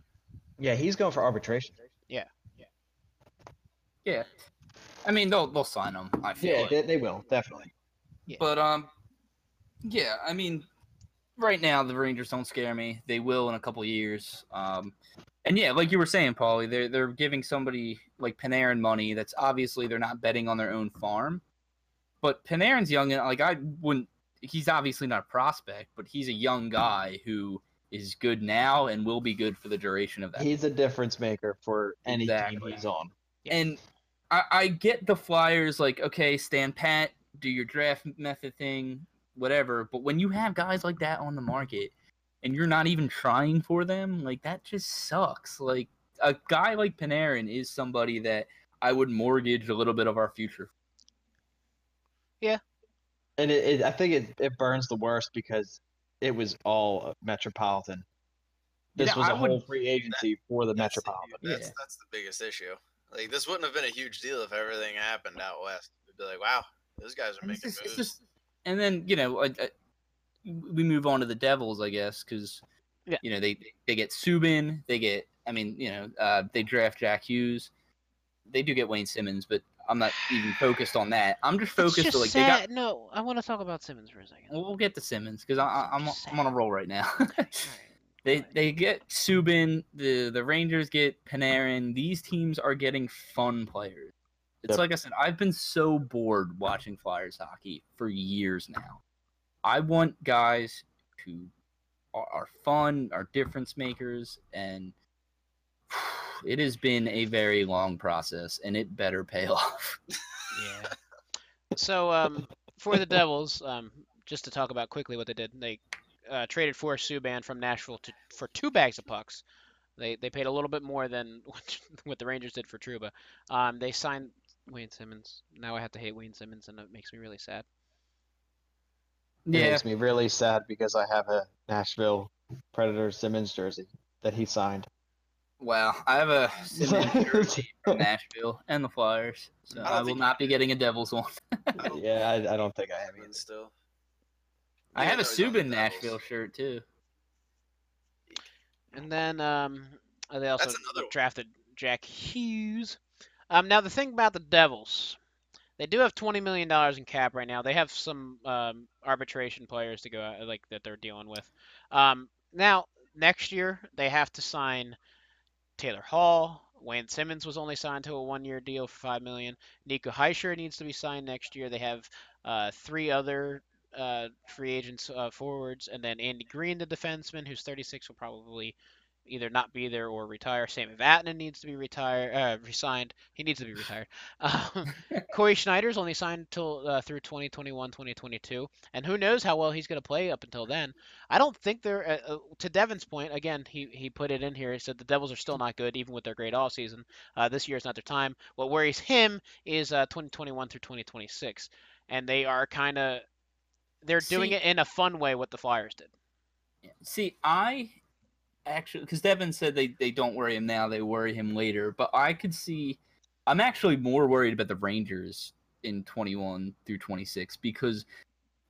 Yeah, he's going for arbitration. Yeah. Yeah. Yeah, I mean they'll they'll sign him. I feel. Yeah, like. they, they will definitely. Yeah. But um, yeah, I mean, right now the Rangers don't scare me. They will in a couple years. Um, and yeah, like you were saying, Paulie, they're they're giving somebody like Panarin money. That's obviously they're not betting on their own farm. But Panarin's young, and like I wouldn't. He's obviously not a prospect, but he's a young guy who is good now and will be good for the duration of that. He's a difference maker for any team he's on. And I, I get the Flyers like, okay, stand pat, do your draft method thing, whatever. But when you have guys like that on the market and you're not even trying for them, like that just sucks. Like a guy like Panarin is somebody that I would mortgage a little bit of our future. Yeah. And it, it, I think it, it burns the worst because it was all Metropolitan. This Yeah, was I a whole would- free agency for the That's the- Metropolitan. That's Yeah. that's the biggest issue. Like this wouldn't have been a huge deal if everything happened out west. It'd be like, wow, those guys are And it's making just- it's moves. just- and then you know, I, I, we move on to the Devils, I guess, because Yeah. you know they they get Subban, they get I mean, you know, uh, they draft Jack Hughes. They do get Wayne Simmonds, but I'm not even focused on that. I'm just focused just on like sad. they got. No, I want to talk about Simmonds for a second. Well, we'll get to Simmonds because I'm I'm on a roll right now. They they get Subban, the the Rangers get Panarin. These teams are getting fun players. It's Yep. like I said, I've been so bored watching Flyers hockey for years now. I want guys who are, are fun, are difference makers, and it has been a very long process, and it better pay off. Yeah. So um, for the Devils, um, just to talk about quickly what they did, they uh, traded for Subban from Nashville to for two bags of pucks. They they paid a little bit more than what, what the Rangers did for Trouba. Um, they signed Wayne Simmonds. Now I have to hate Wayne Simmonds, and it makes me really sad. It Yeah, makes me really sad because I have a Nashville Predators Simmonds jersey that he signed. Well, I have a Simmonds jersey from Nashville and the Flyers, so I I, will not be getting a Devils one. Yeah, I, I don't think I have Simmonds either. still. I Yeah, have a no, he's Subban Nashville shirt too. And then um, they also That's one. drafted Jack Hughes. Um, now the thing about the Devils, they do have twenty million dollars in cap right now. They have some um, arbitration players to go out, like that they're dealing with. Um, now next year they have to sign Taylor Hall. Wayne Simmonds was only signed to a one-year deal for five million. Nico Hischier needs to be signed next year. They have uh, three other uh, free agents uh, forwards, and then Andy Greene, the defenseman, who's 36, will probably either not be there or retire. Sami Vatanen needs to be retired, uh, resigned. He needs to be retired. Um, Cory Schneider's only signed till uh, through 2021, 2022, and who knows how well he's going to play up until then. I don't think they're uh, uh, to Devin's point. Again, he he put it in here. He said the Devils are still not good, even with their great all season. Uh, this year is not their time. What worries him is uh, 2021 through 2026, and they are kind of they're doing See- it in a fun way. What the Flyers did. See, I actually because Devin said they they don't worry him now, they worry him later. But I could see, I'm actually more worried about the Rangers in 21 through 26 because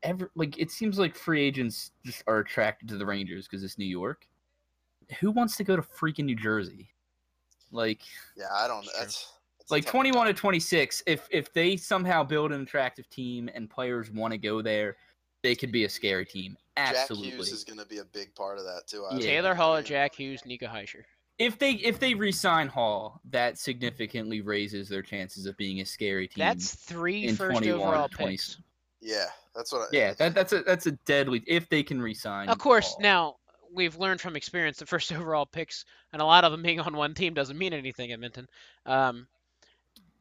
ever like it seems like free agents just are attracted to the Rangers because it's New York. Who wants to go to freaking New Jersey? Like Yeah, I don't. Sure. That's, that's like 21 to 26 if if they somehow build an attractive team and players want to go there they could be a scary team absolutely Jack Hughes is going to be a big part of that too. I Yeah. Taylor Hall, I Jack Hughes, Nico Hischier. if they if they re-sign hall that significantly raises their chances of being a scary team That's three in first overall 20 picks. Yeah, that's what. I, yeah that, that's a that's a deadly if they can re-sign Of course, Hall. now we've learned from experience the first overall picks, and a lot of them being on one team doesn't mean anything Edmonton. Um,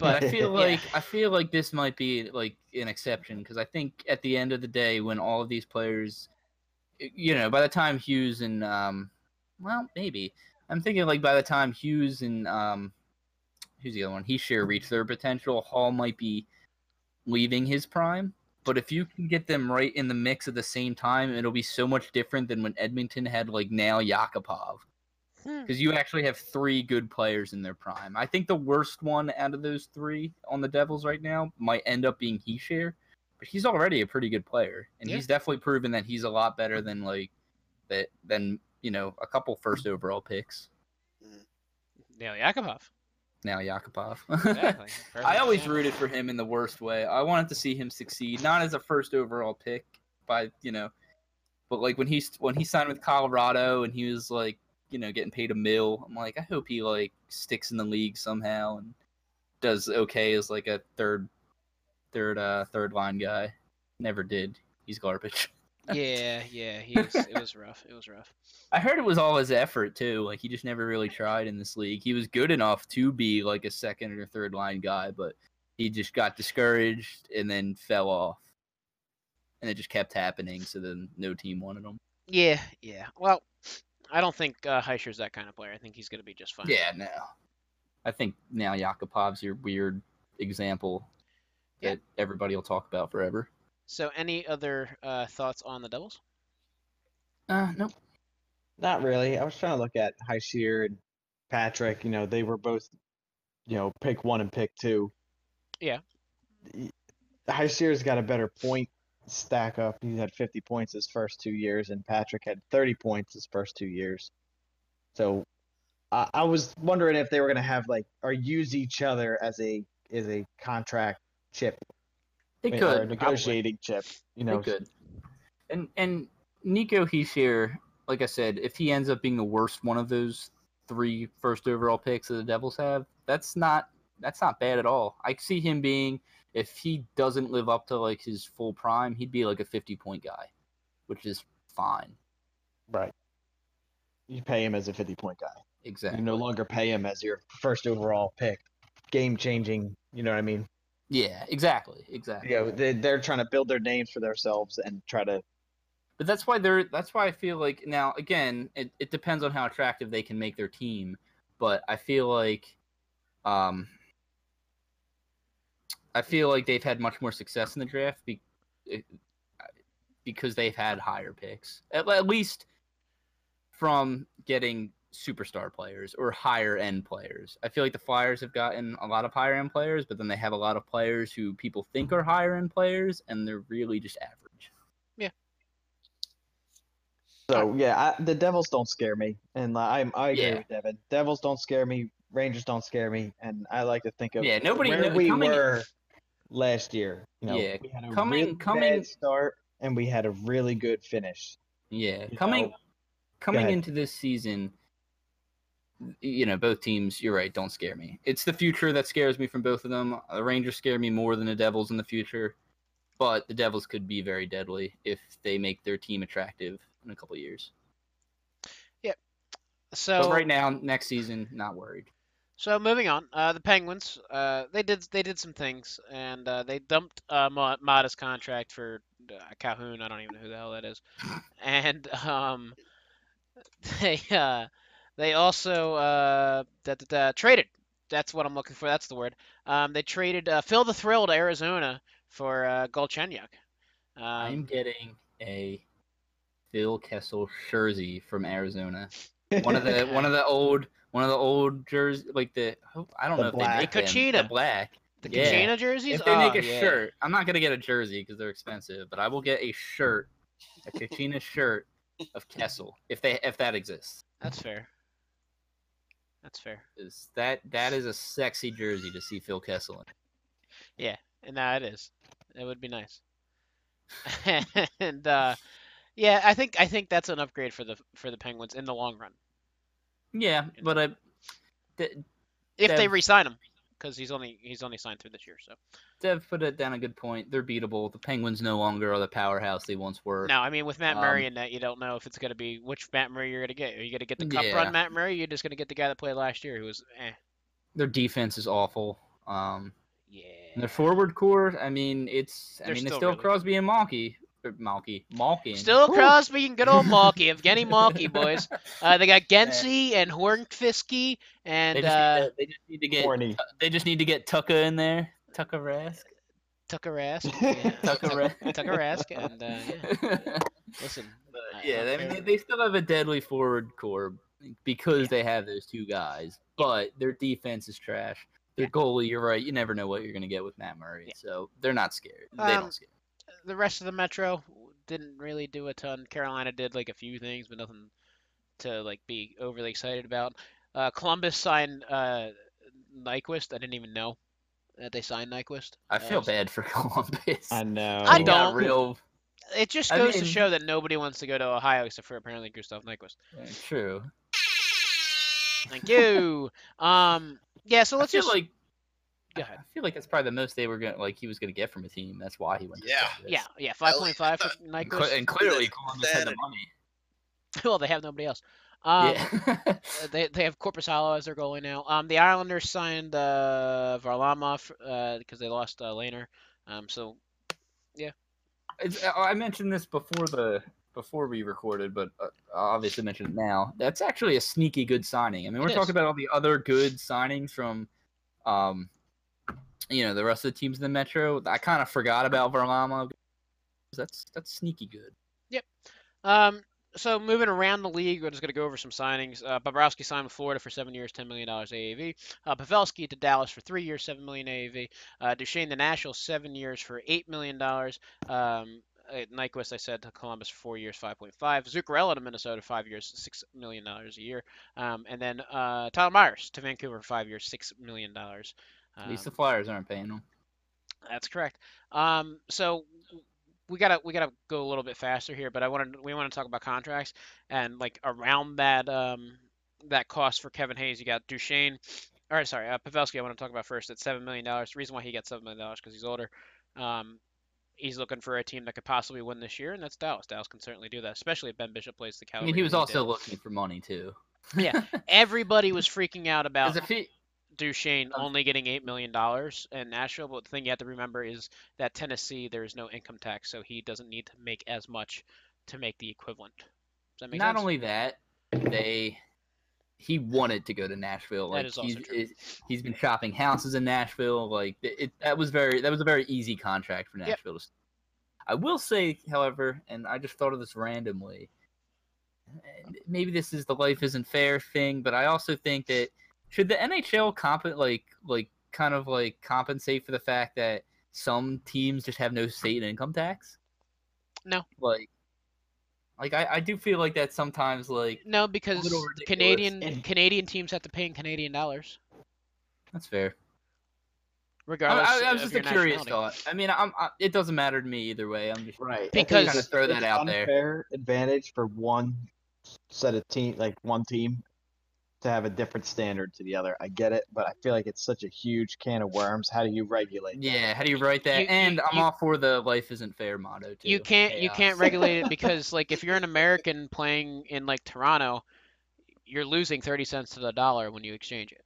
but I feel yeah. like I feel like this might be like an exception because I think at the end of the day, when all of these players, you know, by the time Hughes and um, well, maybe I'm thinking like by the time Hughes and um, who's the other one? Hischier reach their potential. Hall might be leaving his prime, but if you can get them right in the mix at the same time, it'll be so much different than when Edmonton had like Nail Yakupov Hmm. because you actually have three good players in their prime. I think the worst one out of those three on the Devils right now might end up being Hischier, but he's already a pretty good player, and Yeah. he's definitely proven that he's a lot better than like that than you know a couple first overall picks. Mm. Nail Yakupov. Nail Yakupov. Exactly. I always rooted for him in the worst way. I wanted to see him succeed, not as a first overall pick, by you know, but like when he's when he signed with Colorado and he was like, you know, getting paid a mill. I'm like, I hope he like sticks in the league somehow and does okay as like a third, third, uh, third line guy. Never did. He's garbage. Yeah, yeah, he was, it was rough. It was rough. I heard it was all his effort too. Like he just never really tried in this league. He was good enough to be like a second or third line guy, but he just got discouraged and then fell off. And it just kept happening. So then no team wanted him. Yeah, yeah. Well, I don't think uh, Hischier's that kind of player. I think he's going to be just fine. Yeah, no. I think Nail Yakupov's your weird example Yeah. that everybody will talk about forever. So, any other uh, thoughts on the Devils? Uh, nope. Not really. I was trying to look at Hischier and Patrick. You know, they were both, you know, pick one and pick two. Yeah. Hischier's got a better point stack up. He had 50 points his first two years, and Patrick had 30 points his first two years. So I, I was wondering if they were gonna have like or use each other as a as a contract chip They or a could probably. negotiating chip. You know, They could. And and Nico Hischier, like I said, if he ends up being the worst one of those three first overall picks that the Devils have, that's not that's not bad at all. I see him being if he doesn't live up to like his full prime, he'd be like a fifty point guy, which is fine. right? You pay him as a fifty point guy. Exactly. You no longer pay him as your first overall pick. Game changing. You know what I mean? Yeah, exactly, exactly. Yeah, they, they're trying to build their names for themselves and try to. But that's why they're that's why I feel like now again it, it depends on how attractive they can make their team, but I feel like um I feel like they've had much more success in the draft be, eh, because they've had higher picks. At, at least from getting superstar players or higher end players. I feel like the Flyers have gotten a lot of higher end players, but then they have a lot of players who people think are higher end players and they're really just average. Yeah. So yeah, I, the Devils don't scare me, and I I agree Yeah. with Devin. Devils don't scare me. Rangers don't scare me, and I like to think of Yeah, nobody where kno- we coming- were last year. You know, Yeah, we had a coming- really coming- bad start, and we had a really good finish. Yeah, You coming know, coming into this season, you know, both teams. You're right. Don't scare me. It's the future that scares me from both of them. The Rangers scare me more than the Devils in the future, but the Devils could be very deadly if they make their team attractive in a couple years. Yep. So But right now, next season, not worried. So moving on, uh, the Penguins, uh, they did they did some things, and uh, they dumped uh, Mo- Maatta's contract for uh, Calhoun. I don't even know who the hell that is, and um, they uh, they also uh, that, traded. That's what I'm looking for. That's the word. Um, they traded uh, Phil the Thrill to Arizona for uh, Galchenyuk. I'm Um, getting a Phil Kessel jersey from Arizona. One of the one of the old one of the old jerseys, like the I don't The know if black. they make them, Kachina. the black. the yeah. Kachina jerseys. If they make Oh, a yeah. shirt, I'm not gonna get a jersey because they're expensive, but I will get a shirt, a Kachina shirt of Kessel, if they if that exists. that's fair. That's fair. Is that that is a sexy jersey to see Phil Kessel in. Yeah, and now it is. It would be nice. and uh, yeah, I think I think that's an upgrade for the for the Penguins in the long run Yeah, but I, th- if they Dev- re-sign him because he's only he's only signed through this year. So Dev put it down a good point. They're beatable. The Penguins no longer are the powerhouse they once were. No, I mean, with Matt Murray Um, in that, you don't know if it's gonna be which Matt Murray you're gonna get. Are you gonna get the cup Yeah. run Matt Murray? Or you're just gonna get the guy that played last year who was eh. Their defense is awful. Um, Yeah. their forward core, I mean, it's I They're mean, it's still still really- Crosby and Malky. Or Malky, Malkin. Still Whew. Crosby and good old Malky, Evgeny Malky, boys. Uh, they got Gensey and Hornfisky and They just, uh, need to, they just need to get. Horny. They just need to get Tucker in there. Tucker Rask. Tucker Rask. Yeah. Tucker Rask. Tucker Rask. And uh, yeah. Listen, But, I- I yeah, don't I mean, they, they still have a deadly forward core because they have those two guys. But their defense is trash. Their goalie, you're right. You never know what you're gonna get with Matt Murray, Yeah. so they're not scared. They Um, don't scare. The rest of the Metro didn't really do a ton. Carolina did like a few things, but nothing to like be overly excited about. Uh, Columbus signed uh, Nyquist. I didn't even know that they signed Nyquist. I feel Uh, bad for Columbus. I know. I They don't. Real It just I goes to show that nobody wants to go to Ohio except for apparently Gustav Nyquist. yeah, true. Thank you. um, yeah. So let's I feel just like. Go. I feel like that's probably the most they were gonna like he was gonna get from a team. That's why he went. Yeah. Columbus. yeah, yeah. Five point five for And Nyquist. and clearly That- Columbus had the money. well, they have nobody else. Um, yeah. Uh, they they have Korpisalo as their goalie now. Um, the Islanders signed uh, Varlamov uh, because they lost uh, Lehner. Um, so yeah. It's, uh, I mentioned this before the before we recorded, but uh, obviously mention it now. That's actually a sneaky good signing. I mean, we're It is. talking about all the other good signings from, um, you know, the rest of the teams in the Metro. I kind of forgot about Varlamov. That's that's sneaky good. Yep. Um, so moving around the league, we're just gonna go over some signings. Uh, Bobrovsky signed with Florida for seven years, ten million dollars AAV. Uh, Pavelski to Dallas for three years, seven million AAV. Uh, Duchene to Nashville, seven years for eight million dollars. Um, uh, Nyquist, I said to Columbus for four years, 5.5. Zuccarello to Minnesota, five years, six million dollars a year. Um, and then uh, Tyler Myers to Vancouver, five years, six million dollars. At least the Um, Flyers aren't paying them. that's correct. Um, so we gotta we gotta go a little bit faster here, but I wanted we want to talk about contracts and like around that um that cost for Kevin Hayes, you got Duchene. all right, sorry, uh, Pavelski. I want to talk about first. At seven million dollars. The reason why he got seven million dollars because he's older. Um, he's looking for a team that could possibly win this year, and that's Dallas. Dallas can certainly do that, especially if Ben Bishop plays the I caliber. mean, he was that also did. looking for money too. Yeah. Everybody was freaking out about if he, Duchene only getting eight million dollars in Nashville, but the thing you have to remember is that Tennessee there's no income tax, so he doesn't need to make as much to make the equivalent. Does that make not sense? only that, they he wanted to go to Nashville. That Like is also he's, true. he's been shopping houses in Nashville. Like it, that was very that was a very easy contract for Nashville. to I will say, however, and I just thought of this randomly. Maybe this is the life isn't fair thing, but I also think that should the NHL comp like like kind of like compensate for the fact that some teams just have no state income tax? No. Like, like I, I do feel like that sometimes like No, because. Canadian Canadian teams have to pay in Canadian dollars, that's fair. I, regardless I, I was of just a curious thought. I mean, I'm, I, it doesn't matter to me either way. I'm just Right. Because- Kinda throw that out there. Unfair advantage for one set of team, like one team, to have a different standard to the other. I get it, but I feel like it's such a huge can of worms. How do you regulate? that? yeah. How do you write that? You- you- and I'm you- all for the "life isn't fair" motto too. You can't you can't regulate it because like if you're an American playing in like Toronto, you're losing thirty cents to the dollar when you exchange it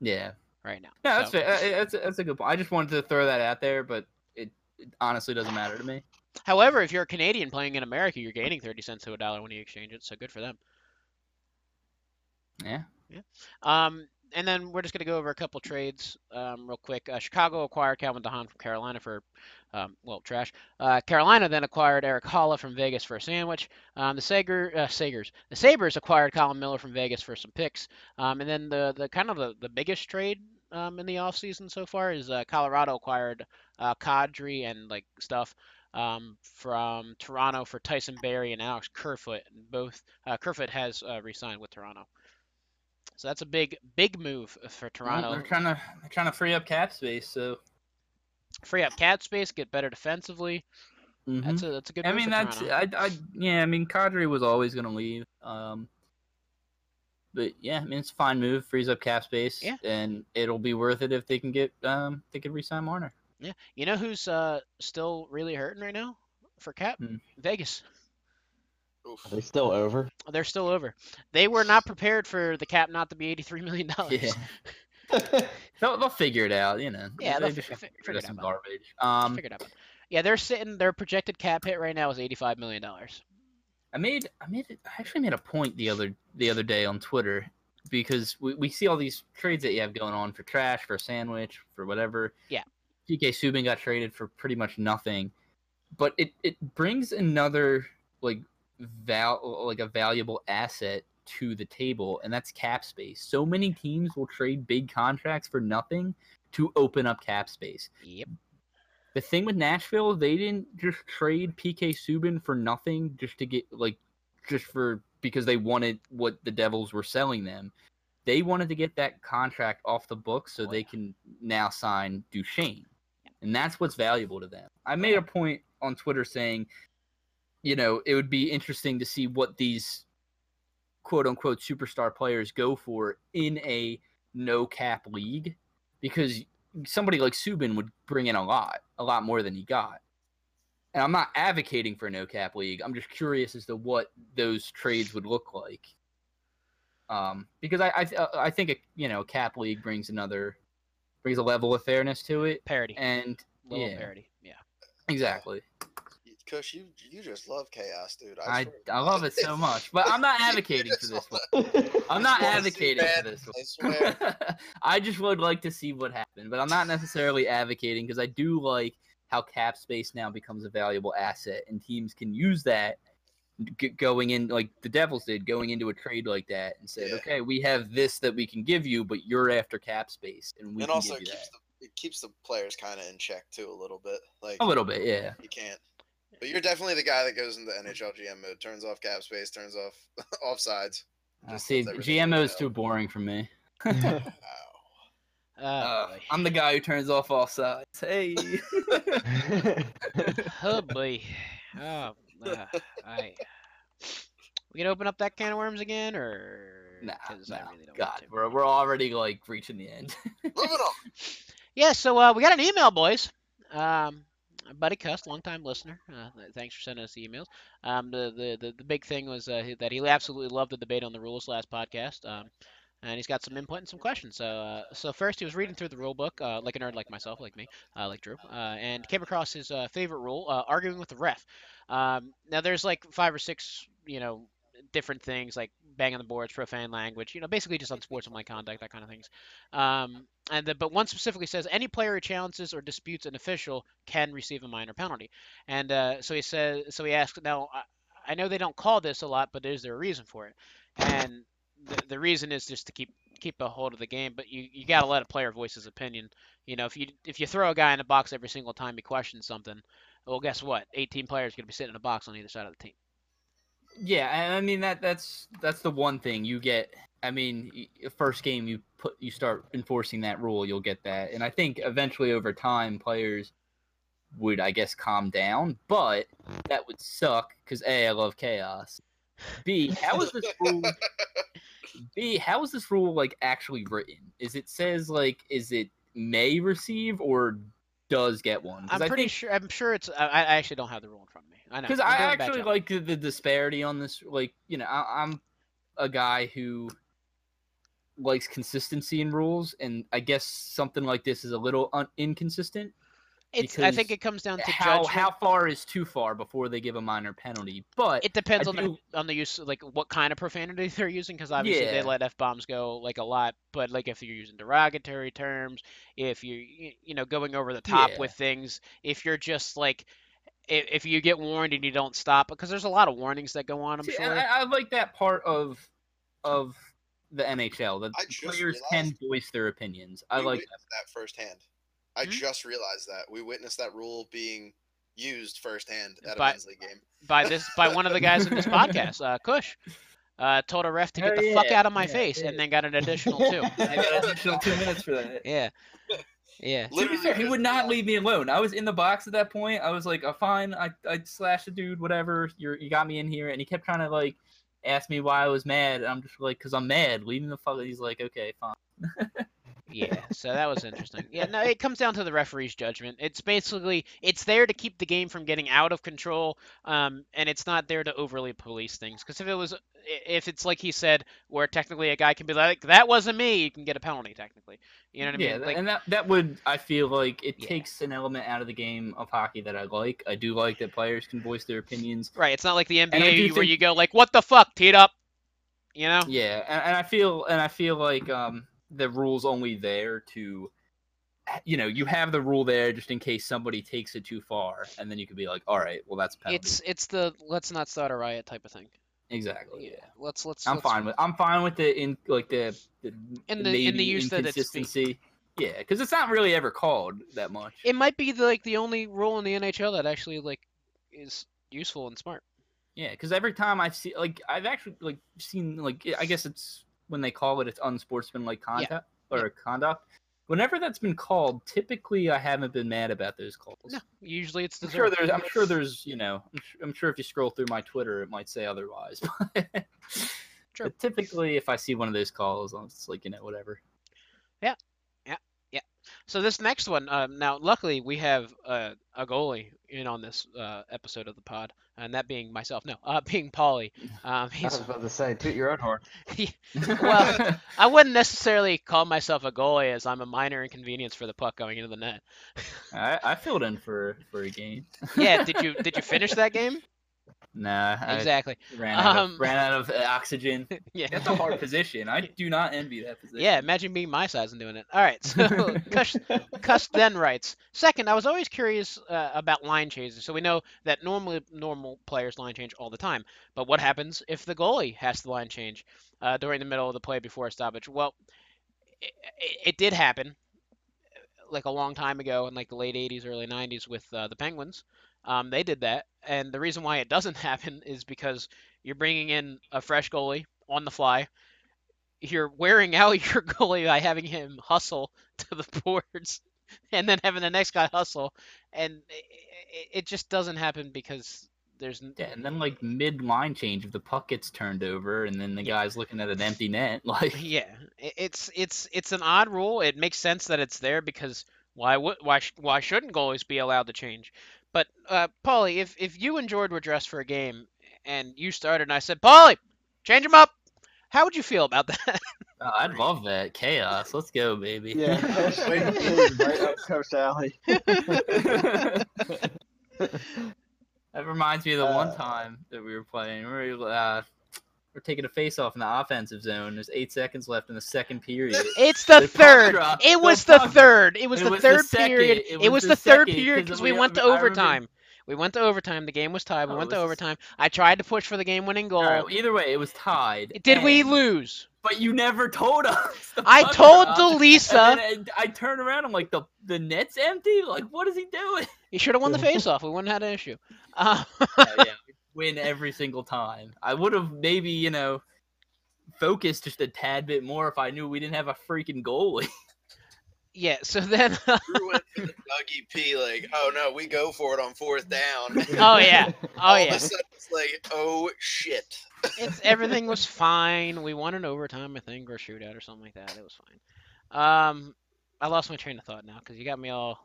Yeah. right now. No, that's So- fair. Uh, That's a, that's a good point. I just wanted to throw that out there, but it, it honestly doesn't matter to me. However, if you're a Canadian playing in America, you're gaining 30 cents to a dollar when you exchange it, so good for them. Yeah. Um, and then we're just going to go over a couple trades um, real quick. Uh, Chicago acquired Calvin DeHaan from Carolina for, um, well, trash. Uh, Carolina then acquired Erik Haula from Vegas for a sandwich. Um, the Sager, uh, Sagers, the Sabres acquired Colin Miller from Vegas for some picks. Um, and then the the kind of the, the biggest trade um, in the offseason so far is uh, Colorado acquired uh, Kadri and like stuff um, from Toronto for Tyson Barrie and Alex Kerfoot. Both uh, Kerfoot has uh, re-signed with Toronto. So that's a big, big move for Well, Toronto. they're trying to they're trying to free up cap space, so Free up cap space, get better defensively. That's a that's a good. I move mean, that's. I, I yeah. I mean, Kadri was always going to leave. Um, but yeah, I mean, it's a fine move. Frees up cap space. Yeah. and it'll be worth it if they can get um they can re-sign Marner. Yeah, you know who's uh still really hurting right now for cap? Hmm. Vegas. Oof. Are they still over? They're still over. They were not prepared for the cap not to be eighty-three million dollars. Yeah, they'll they'll figure it out. You know. Yeah, they they'll just fi- have to fi- get figure rid of it some out. garbage. Um, Figured out. Yeah, they're sitting. Their projected cap hit right now is eighty-five million dollars. I made I made it, I actually made a point the other the other day on Twitter because we, we see all these trades that you have going on for trash, for sandwich, for whatever. Yeah. PK Subban got traded for pretty much nothing. But it, it brings another like val like a valuable asset to the table, and that's cap space. So many teams will trade big contracts for nothing to open up cap space. Yep. The thing with Nashville, they didn't just trade PK Subban for nothing just to get like just for because they wanted what the Devils were selling them. They wanted to get that contract off the books so Oh, they yeah. can now sign Duchene. And that's what's valuable to them. I made a point on Twitter saying, you know, it would be interesting to see what these quote unquote superstar players go for in a no cap league because somebody like Subban would bring in a lot, a lot more than he got. And I'm not advocating for a no cap league. I'm just curious as to what those trades would look like. Um, because I I, I think a you know cap league brings another brings a level of fairness to it, Parity. and yeah. parity. Yeah. exactly. Kush, you you just love chaos, dude. I, to I love it so much, but I'm not advocating for this one. I'm not just wanna see advocating for this I one. swear. I just would like to see what happened, but I'm not necessarily advocating because I do like how cap space now becomes a valuable asset, and teams can use that g- going in like the Devils did, going into a trade like that, and said, Yeah. "Okay, we have this that we can give you, but you're after cap space, and we and also keeps that the it keeps the players kind of in check too a little bit. Like a little bit, yeah." you can't. But you're definitely the guy that goes into NHL GM mode, turns off cap space, turns off offsides. Uh, see, lets everything GMO is too boring for me. Wow. Oh, Uh. I'm the guy who turns off all sides. Hey. oh boy. Oh, uh, I. We gonna open up that can of worms again, or? nah, 'cause nah, I really don't God, want to. we're we're already like reaching the end. Moving on. Yeah, so uh, we got an email, boys. Um, Buddy Cust, longtime listener. Uh, thanks for sending us the emails. Um, the, the, the, the big thing was uh, that he absolutely loved the debate on the rules last podcast. Um, and he's got some input and some questions. So, uh, so first he was reading through the rule book, uh, like a nerd like myself, like me, uh, like Drew, uh, and came across his uh, favorite rule, uh, arguing with the ref. Um, now there's like five or six, you know, different things like bang on the boards, profane language, you know, basically just on unsportsmanlike conduct, that kind of things. Um, and the, but one specifically says any player who challenges or disputes an official can receive a minor penalty. And uh, so he says, so he asks, now I, I know they don't call this a lot, but is there a reason for it? And the, the reason is just to keep keep a hold of the game, but you, you got to let a player voice his opinion. You know, if you if you throw a guy in the box every single time he questions something, well, guess what? 18 players going to be sitting in a box on either side of the team. Yeah, I mean that that's that's the one thing you get. I mean, first game you put you start enforcing that rule, you'll get that, and I think eventually over time players would, I guess, calm down. But that would suck because a I love chaos. B how is this rule? B how is this rule like actually written? Is it says like is it may receive or does get one. I'm pretty think- sure. I'm sure it's. I, I actually don't have the rule in front of me. I know. because I doing a bad actually like the, the disparity on this. Like, you know, I, I'm a guy who likes consistency in rules, and I guess something like this is a little un- inconsistent. It's. I think it comes down to How judgment. how far is too far before they give a minor penalty? But It depends I on do- the on the use, like what kind of profanity they're using, because obviously they let f bombs go like a lot. But like if you're using derogatory terms, if you're you know going over the top Yeah. with things, if you're just like if, if you get warned and you don't stop, because there's a lot of warnings that go on. I'm See, sure. I, I like that part of of the NHL The I just players can realized- voice their opinions. I we like witnessed that firsthand. I Hmm? just realized that we witnessed that rule being used firsthand at a By- men's league game. by this by one of the guys in this podcast, uh, Kush. Uh, told a ref to get Oh, the fuck out of my yeah, face, yeah. and then got an additional two. I got an additional two minutes for that. yeah, yeah. To fair, he would not leave me alone. I was in the box at that point. I was like, oh, fine, I I slashed a dude, whatever. You're you got me in here, and he kept trying to like ask me why I was mad. And I'm just like, cause I'm mad. Leaving the fuck. He's like, okay, fine. Yeah, so that was interesting. Yeah, no, it comes down to the referee's judgment. It's basically it's there to keep the game from getting out of control, um, and it's not there to overly police things. Because if it was, if it's like he said, where technically a guy can be like, "That wasn't me," you can get a penalty technically. You know what I yeah, mean? tha- Like, and that that would I feel like it Yeah. takes an element out of the game of hockey that I like. I do like that players can voice their opinions. right? It's not like the NBA where think- you go like, "What the fuck, teed up," you know? Yeah, and, and I feel and I feel like um the rule's only there to you know, you have the rule there just in case somebody takes it too far, and then you could be like, all right, well that's a penalty. It's it's the let's not start a riot type of thing. Exactly. Yeah, let's let's. I'm let's- fine with I'm fine with the in like the the, In the the- in the use that it's being-. Yeah, because it's not really ever called that much. It might be the, like the only rule in the NHL that actually like is useful and smart. Yeah, because every time I see like I've actually like seen like I guess it's when they call it it's unsportsmanlike conduct or conduct. Whenever that's been called, typically I haven't been mad about those calls. No, usually it's I'm sure there's. I'm sure there's. You know. I'm sure, I'm sure if you scroll through my Twitter, it might say otherwise. True. But typically, if I see one of those calls, I'm just like, you know, whatever. Yeah, yeah, yeah. So this next one, um, now luckily we have uh, a goalie in on this uh, episode of the pod, and that being myself. No, uh, being Paulie. Um, I was about to say, toot your own horn. Well, I wouldn't necessarily call myself a goalie, as I'm a minor inconvenience for the puck going into the net. I, I filled in for for a game. Yeah, did you did you finish that game? Nah, I Exactly. ran out Um, of ran out of uh, oxygen. Yeah. That's a hard position. I do not envy that position. Yeah, imagine being my size and doing it. All right, so Cush, then writes. Second, I was always curious uh, about line changes. So we know that normally normal players line change all the time, but what happens if the goalie has to line change uh, during the middle of the play before a stoppage? Well, it, it, it did happen, like a long time ago in like the late '80s, early '90s with uh, the Penguins. Um, they did that, and the reason why it doesn't happen is because you're bringing in a fresh goalie on the fly. You're wearing out your goalie by having him hustle to the boards, and then having the next guy hustle, and it, it just doesn't happen because there's Yeah, and then like mid line change, if the puck gets turned over, and then the Yeah. guy's looking at an empty net, like Yeah, it's it's it's an odd rule. It makes sense that it's there because why would why why shouldn't goalies be allowed to change? But uh, Paulie, if if you and Jordan were dressed for a game and you started and I said, Paulie, change them up, how would you feel about that? oh, I'd love that chaos. Let's go, baby. Yeah, right up Coach Alley. That reminds me of the one Uh, time that we were playing. We were, uh, we're taking a face off in the offensive zone. There's eight seconds left in the second period. it's the, third. It was the puck- third. It was it the was third period. it It was the the third period 'cause because we we- went to overtime. We went to overtime. The game was tied. We Oh, went to overtime. I tried to push for the game-winning goal. Right, either way, it was tied. Did we lose? But you never told us. I told Delisa. And I, I turn around. I'm like, the the net's empty. Like, what is he doing? He should have won the face-off. We wouldn't have had an issue. Uh, yeah, win every single time. I would have maybe you know focused just a tad bit more if I knew we didn't have a freaking goalie. yeah. So then. Drew went to the Dougie P like, oh no, we go for it on fourth down. Oh yeah. Oh All of yeah. a sudden it's like, oh shit. It's everything was fine. We won in overtime, I think, or shootout or something like that. It was fine. Um, I lost my train of thought now because you got me all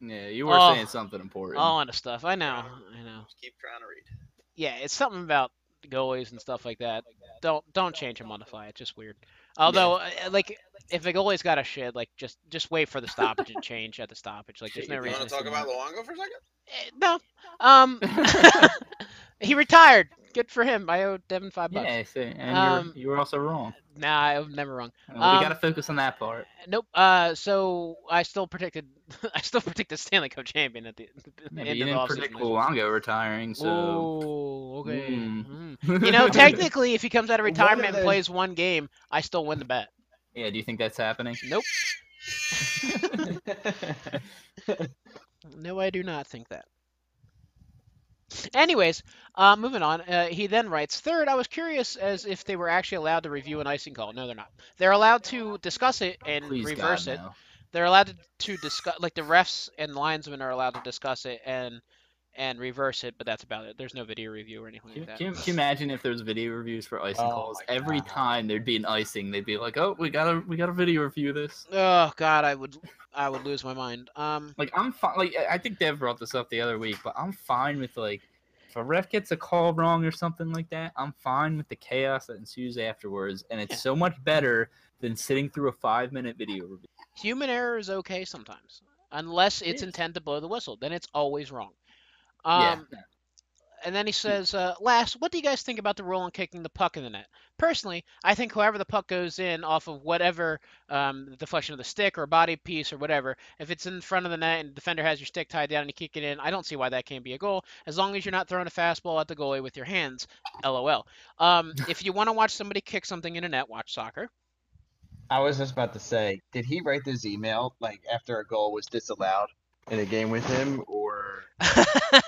yeah, you were Oh. saying something important. all into stuff. I know. I know. Just keep trying to read. Yeah, it's something about goalies and stuff like that. Don't don't change them modify. It's just weird. Although, uh, like, if a goalie's got a shit, like, just just wait for the stoppage and change at the stoppage. Like, there's Shit, no you You reason. want to talk about that. Luongo for a second? Eh, No. Um, he retired. Good for him. I owe Devin five bucks. yeah, I see, and Um, you're, were also wrong. Nah, I'm never wrong. Um, we got to focus on that part. Nope. Uh, so I still predicted, I still predicted Stanley Cup champion at the, the Yeah, end you of the didn't offseason predict this year. Luongo retiring, so. Ooh, okay. Mm. Mm. You know, technically, if he comes out of retirement and those- plays one game, I still win the bet. yeah, do you think that's happening? Nope. No, I do not think that. Anyways, uh, moving on. Uh, he then writes, third, I was curious as if they were actually allowed to review an icing call. No, they're not. They're allowed to discuss it and Please reverse God, it. no. They're allowed to, to discuss, like the refs and linesmen are allowed to discuss it and and reverse it, but that's about it. There's no video review or anything Can, like that. can, can you imagine if there was video reviews for icing Oh calls? Every God. time there'd be an icing, they'd be like, "Oh, we gotta, we gotta video review of this." Oh God, I would, I would lose my mind. Um, Like, I'm fine. Like, I I think Dev brought this up the other week, but I'm fine with like, if a ref gets a call wrong or something like that, I'm fine with the chaos that ensues afterwards, and it's Yeah. so much better than sitting through a five minute video review. human error is okay sometimes, unless it's is. intent to blow the whistle. Then it's always wrong. Yeah. Um, And then he says, uh, last, what do you guys think about the rule on kicking the puck in the net? Personally, I think whoever the puck goes in off of whatever um, deflection of the stick or body piece or whatever, if it's in front of the net and the defender has your stick tied down and you kick it in, I don't see why that can't be a goal, as long as you're not throwing a fastball at the goalie with your hands. LOL. Um, if you want to watch somebody kick something in a net, watch soccer. I was just about to say, did he write this email like after a goal was disallowed in a game with him, or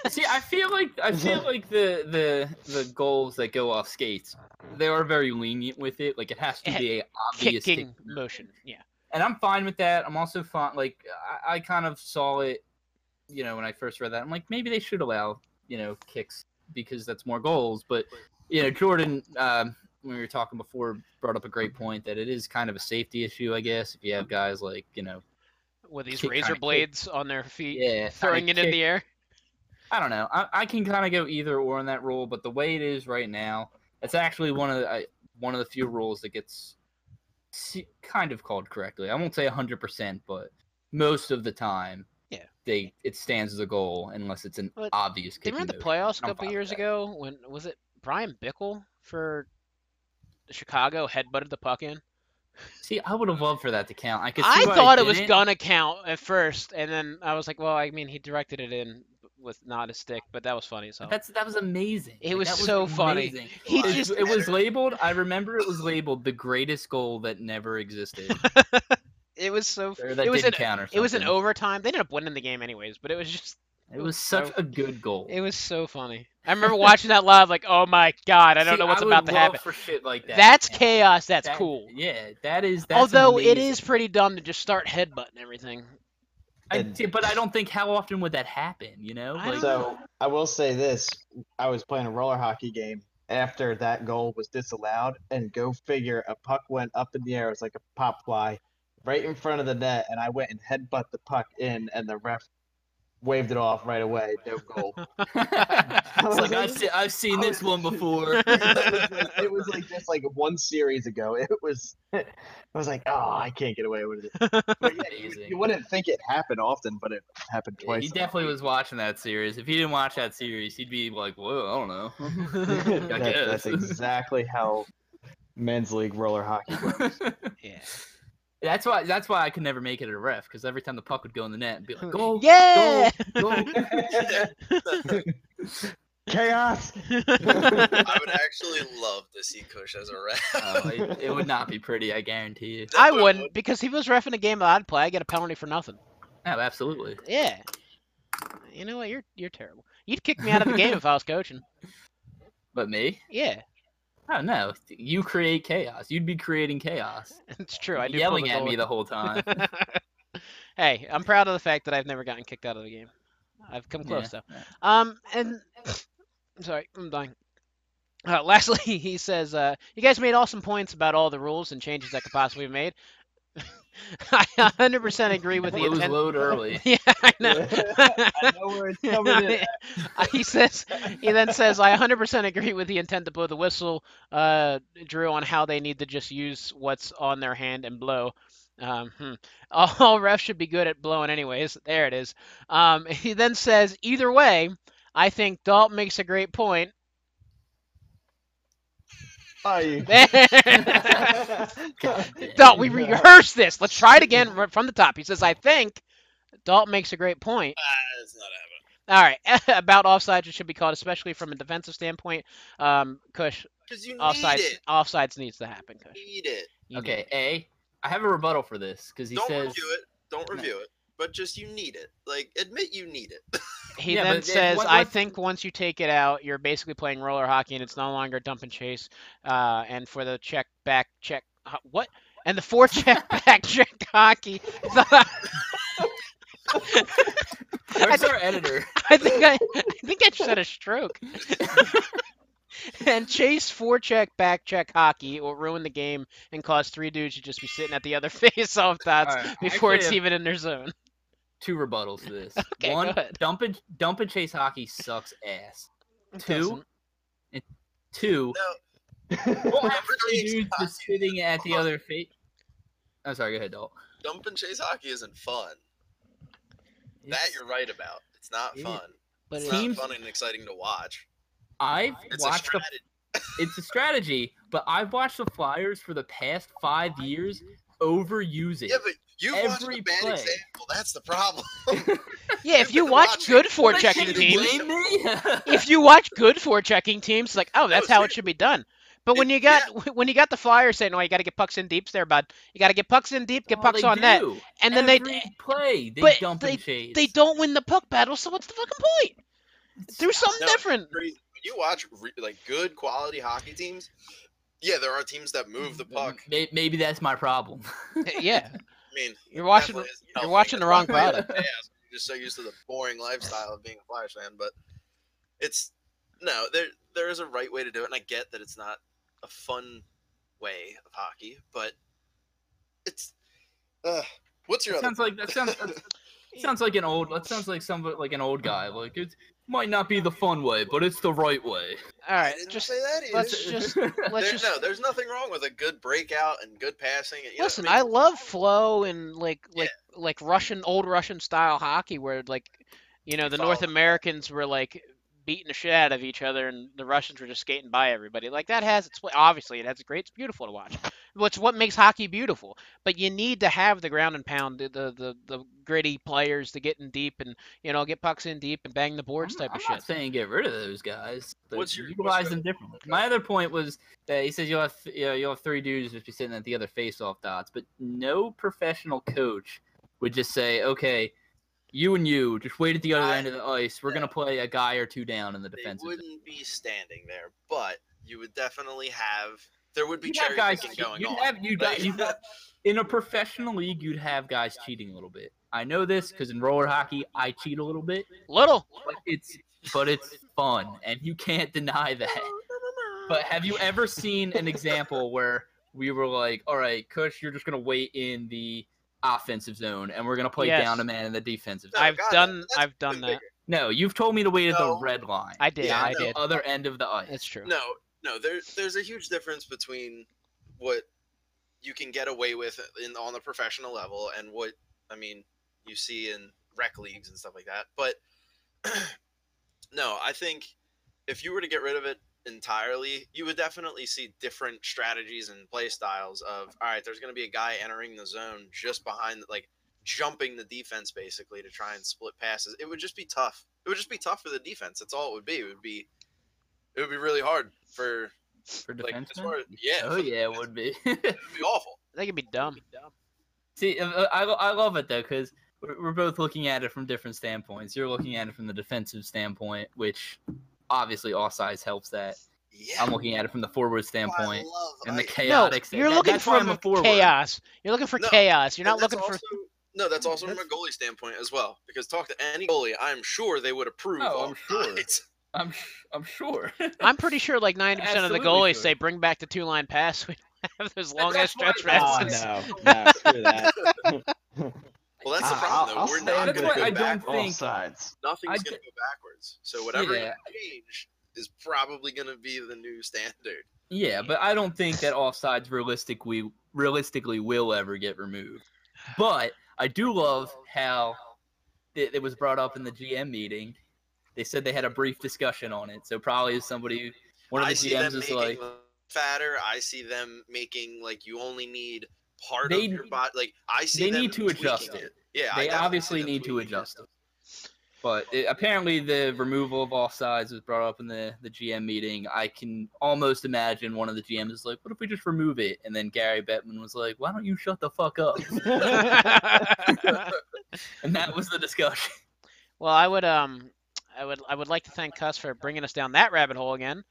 See, I feel like I feel like the the the goals that go off skates, they are very lenient with it. Like it has to Eh, be a obvious Kicking motion. Yeah. and I'm fine with that. I'm also fine. Like I, I kind of saw it, you know, when I first read that. I'm like, maybe they should allow, you know, kicks because that's more goals. But you know, Jordan, um, when we were talking before, brought up a great point that it is kind of a safety issue, I guess, if you have guys like you know, With these Kick- razor kinda kick. blades on their feet, yeah, throwing it kinda in the air. I don't know. I, I can kind of go either or on that rule, but the way it is right now, it's actually one of the I, one of the few rules that gets kind of called correctly. I won't say hundred percent, but most of the time, Yeah. they it stands as a goal unless it's an But obvious Do you remember the playoffs a couple years ago when was it Bryan Bickell for Chicago headbutted the puck in? See, I would have loved for that to count. I could. See I thought it was gonna count at first, and then I was like, well, I mean, he directed it in with not a stick, but that was funny. So That's that was amazing. It Like, was that so funny. He It, just- it was labeled. I remember it was labeled the greatest goal that never existed. it was so it was an it was an overtime. They ended up winning the game anyways, but it was just It was such a good goal. It was so funny. I remember watching that live, like, oh my god, I don't See, know what's would about to love happen. For shit like that. That's man. chaos. That's That- cool. Yeah, that is. That's Although it amazing. is pretty dumb to just start headbutting everything. I, And- see, but I don't think how often would that happen? You know, like So I will say this: I was playing a roller hockey game after that goal was disallowed, and go figure, a puck went up in the air. It was like a pop fly, right in front of the net, and I went and headbutt the puck in, and the ref waved it off right away. No goal. it's like I've, se- I've seen this one before. it, was like, it was like just like one series ago. It was. I was like, oh, I can't get away with it. But yeah, you, you wouldn't think it happened often, but it happened Yeah, twice. he definitely was watching that series. If he didn't watch that series, he'd be like, "Whoa, I don't know." I That- that's exactly how men's league roller hockey works. Yeah. That's why. That's why I could never make it a ref because every time the puck would go in the net, and be like, "Go, Yeah. go." Chaos. I would actually love to see Kush as a ref. Oh, it, it would not be pretty. I guarantee you. I wouldn't because he was refing a game that I'd play, I get a penalty for nothing. Oh, absolutely. Yeah. You know what? You're you're terrible. You'd kick me out of the game if I was coaching. But me? Yeah, Oh no, you create chaos. You'd be creating chaos. it's true. I do yelling at me the whole time. hey, I'm proud of the fact that I've never gotten kicked out of the game. I've come close Yeah. though. Um, and I'm sorry, I'm dying. Uh, lastly, he says, uh, "You guys made awesome points about all the rules and changes that could possibly be made." I 100% agree with the Lose intent. load early. Yeah, I know. I know where it's coming. He says he then says I 100% agree with the intent to blow the whistle, uh, Drew, on how they need to just use what's on their hand and blow. Um, hmm. All refs should be good at blowing, anyways. There it is. Um, he then says, either way, I think Dalton makes a great point. Oh, you. Dalton, we rehearsed this. Let's try it again from the top. He says, I think Dalton makes a great point. Ah, it's not happening. All right, about offsides, it should be called, especially from a defensive standpoint. Um, Kush, Because you need offsides, it. offsides needs to happen. Kush. Need it. You need Okay, it. A. I have a rebuttal for this because he Don't says review it. Don't review it. But just you need it. Like admit you need it. He Yeah, then says, what- "I think once you take it out, you're basically playing roller hockey, and it's no longer dump and chase. Uh, and for the check back check, what? And the forecheck back check hockey. Where's our editor? I think I, I think I just had a stroke. and chase forecheck back check hockey will ruin the game and cause three dudes to just be sitting at the other face off dots Alright, I before it's have even in their zone. Two rebuttals to this. Okay, One, ahead. dump and dump and chase hockey sucks ass. Two, doesn't. Two, no, don't have Dump and three chase dudes just hockey. sitting at the other feet. I'm sorry. Go ahead, Dalt. dump and chase hockey isn't fun. That you're right about. It's not It- fun. But It's it- not Teams- fun and exciting to watch. I've It's a watched the it's a strategy, but I've watched the Flyers for the past five years overuse it. Yeah, but you watched Every a bad play. example. That's the problem. yeah, if you watch good forechecking teams, if you watch good forechecking teams, it's like, oh, that's how it should be done. But when you got when you got the Flyers saying, "Oh, you got to get pucks in deeps there, bud. You got to get pucks in deep, get Oh, pucks they on net," and then Every they play they but dump and chase. they don't win the puck battle. So what's the fucking point? Do something No, different. Crazy. When you watch re- like good quality hockey teams, yeah, there are teams that move mm, the puck. Maybe that's my problem. Eh, yeah, I mean, You're watching the- you know, you're watching the wrong why I'm product. You're just so used to the boring lifestyle of being a Flyers fan, but it's no, there there is a right way to do it, and I get that it's not a fun way of hockey, but it's. Uh, what's your That other? sounds like that sounds that sounds like an old that sounds like some like an old guy. Like it might not be the fun way, but it's the right way. all I right, didn't just say that either. let's just let's There- just no, there's nothing wrong with a good breakout and good passing. You listen. I, I mean, love flow and like Yeah. like like Russian old Russian style hockey where like you know the North Americans were like beating the shit out of each other and the Russians were just skating by everybody. Like that has its obviously it has a great it's beautiful to watch. What's what makes hockey beautiful. But you need to have the ground and pound the the, the, the gritty players to get in deep and you know get pucks in deep and bang the boards I'm, type of shit. I'm not shit. saying get rid of those guys, but What's your- utilize your- them differently. My other point was that he says you'll have you know, you'll have three dudes just be sitting at the other face-off dots, but no professional coach would just say, okay, You and you just wait at the other I- end of the ice. We're gonna play a guy or two down in the They wouldn't be standing there, but you would definitely have. There would be You'd cherry guys. picking going You'd on. have you got you got in a professional league. You'd have guys cheating a little bit. I know this because in roller hockey, I cheat a little bit, Little. but it's but it's fun, and you can't deny that. But have you ever seen an example where we were like, "All right, Kush, you're just gonna wait in the offensive zone, and we're gonna play Yes. down a man in the defensive No, zone"? I've God, done- that's I've done that. bigger. No, you've told me to wait at No. the red line. I did. Yeah, I no. did. Other end of the ice. That's true. No, no. There, there's a huge difference between what you can get away with in on the professional level and what I mean you see in rec leagues and stuff like that. But no, I think if you were to get rid of it entirely, you would definitely see different strategies and play styles of all right, there's going to be a guy entering the zone just behind like jumping the defense basically to try and split passes. It would just be tough. It would just be tough for the defense. That's all it would be. It would be it would be really hard for For like, as defensemen? far as- yeah, Oh for the yeah, it would be. it would be awful. I think it'd be dumb. See, uh, uh, I, I love it though because we're we're both looking at it from different standpoints. You're looking at it from the defensive standpoint, which obviously all size helps that. Yeah. I'm looking at it from the forward I standpoint love and the I- No, you're that- looking that's for a forward. chaos. You're looking for No, chaos. You're not that's looking for. no, that's also from a goalie standpoint as well. Because talk to any goalie, I'm sure they would approve. Oh, I'm sure. night. I'm I'm sure. I'm pretty sure like 90% of the goalies sure. say bring back the two line pass. We don't have those long ass stretch why- Oh no, no, screw that. Well, that's the I- problem I'll- though. I'll We're not That's going to go I don't think- sides. Nothing's I going to go backwards. So whatever Yeah. change is probably going to be the new standard. Yeah, but I don't think that offsides realistically realistically will ever get removed. But I do love how it, it was brought up in the GM meeting. They said they had a brief discussion on it. So probably somebody one of the see GMs is like, fatter. I see them making like you only need part They- of your body. Like I see they them need to adjust tweaking it. Yeah, they definitely obviously need to adjust it. But it, apparently, the removal of offsides was brought up in the, the GM meeting. I can almost imagine one of the GMs is like, "What if we just remove it?" And then Gary Bettman was like, "Why don't you shut the fuck up?" and that was the discussion. well, I would um, I would I would like to thank Cuss for bringing us down that rabbit hole again.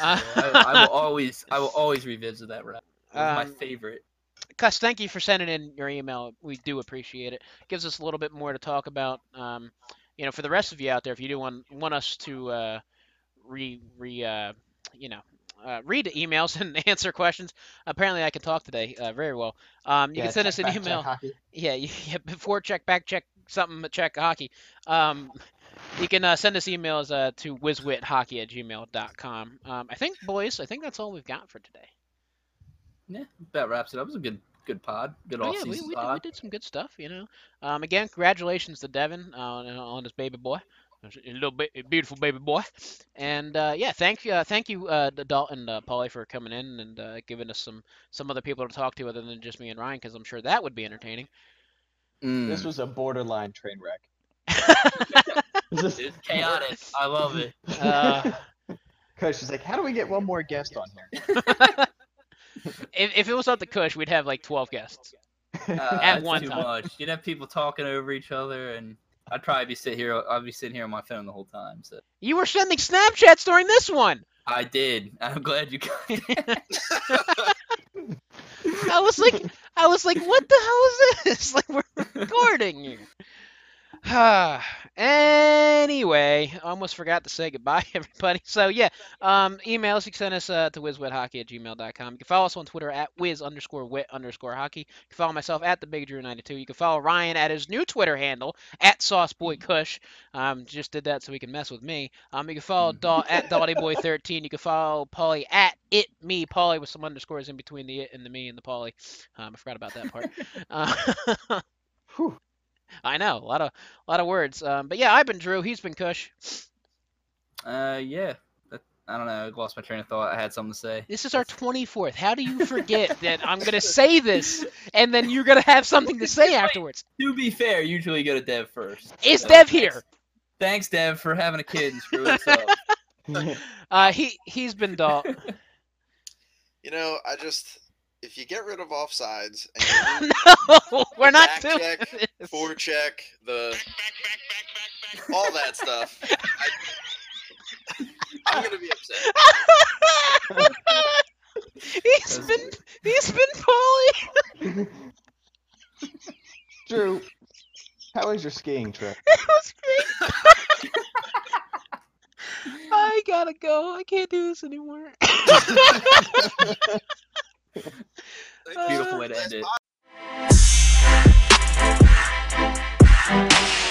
Uh, I, I will always, I will always revisit that rabbit. It was my Um, favorite. Cuss, thank you for sending in your email. We do appreciate it. Gives us a little bit more to talk about. Um, you know, for the rest of you out there, if you do want want us to uh, re re uh, you know. Uh, read the emails and answer questions. Apparently, I can talk today uh, very well. Um, you Yeah, can send us an email. Yeah, you, yeah, before check back check something check hockey. Um, you can uh, send us emails uh, to whizwithockey at gmail.com. Um, I think, boys, I think that's all we've got for today. Yeah, that wraps it up. It was a good, good pod. Good Oh, off yeah, we, season we, did, we did some good stuff, you know. Um, again, congratulations to Devin uh, on, on his baby boy. A little bit beautiful baby boy, and uh, yeah, thank you, uh, thank you, uh, to Dalton, uh, Paulie, for coming in and uh, giving us some some other people to talk to other than just me and Ryan, because I'm sure that would be entertaining. Mm. This was a borderline train wreck. It's chaotic. I love it. uh, Coach was like, "How do we get one more guest on here?" if, if it was up to Kush, we'd have like 12 guests. Uh, At that's one too time. much. You'd have people talking over each other, and I'd probably be sit here. I'd be sitting here on my phone the whole time. So You were sending Snapchats during this one. I did. I'm glad you got that. I was like, I was like, what the hell is this? Like we're recording here. anyway, I almost forgot to say goodbye, everybody. So yeah, um, emails you can send us uh, to whizwithockey at gmail.com. You can follow us on Twitter at whiz underscore wit underscore hockey. You can follow myself at the Big Drew 92. You can follow Ryan at his new Twitter handle at SauceBoyCush. Um, just did that so he can mess with me. Um, you can follow Daw at DottyBoy13. You can follow Polly at it me Polly with some underscores in between the it and the me and the Polly. Um, I forgot about that part. uh. I know a lot of a lot of words. Um, but yeah, I've been Drew. He's been Kush. Uh, yeah. That- I don't know. I lost my train of thought. I had something to say. This is our 24th. How do you forget that I'm gonna say this and then you're gonna have something to say afterwards? To be fair, usually go to Dev first. Is So, Dev here? Thanks, Dev, for having a kid and screwing us up. Uh, he he's been Dal. You know, I just if you get rid of offsides and you no, we're not Back doing check, this. forecheck, the all that stuff, I, I'm gonna be upset. he's been he's been Polly. Drew, how was your skiing trip? It was great. I gotta go. I can't do this anymore. Beautiful way to end it. Uh,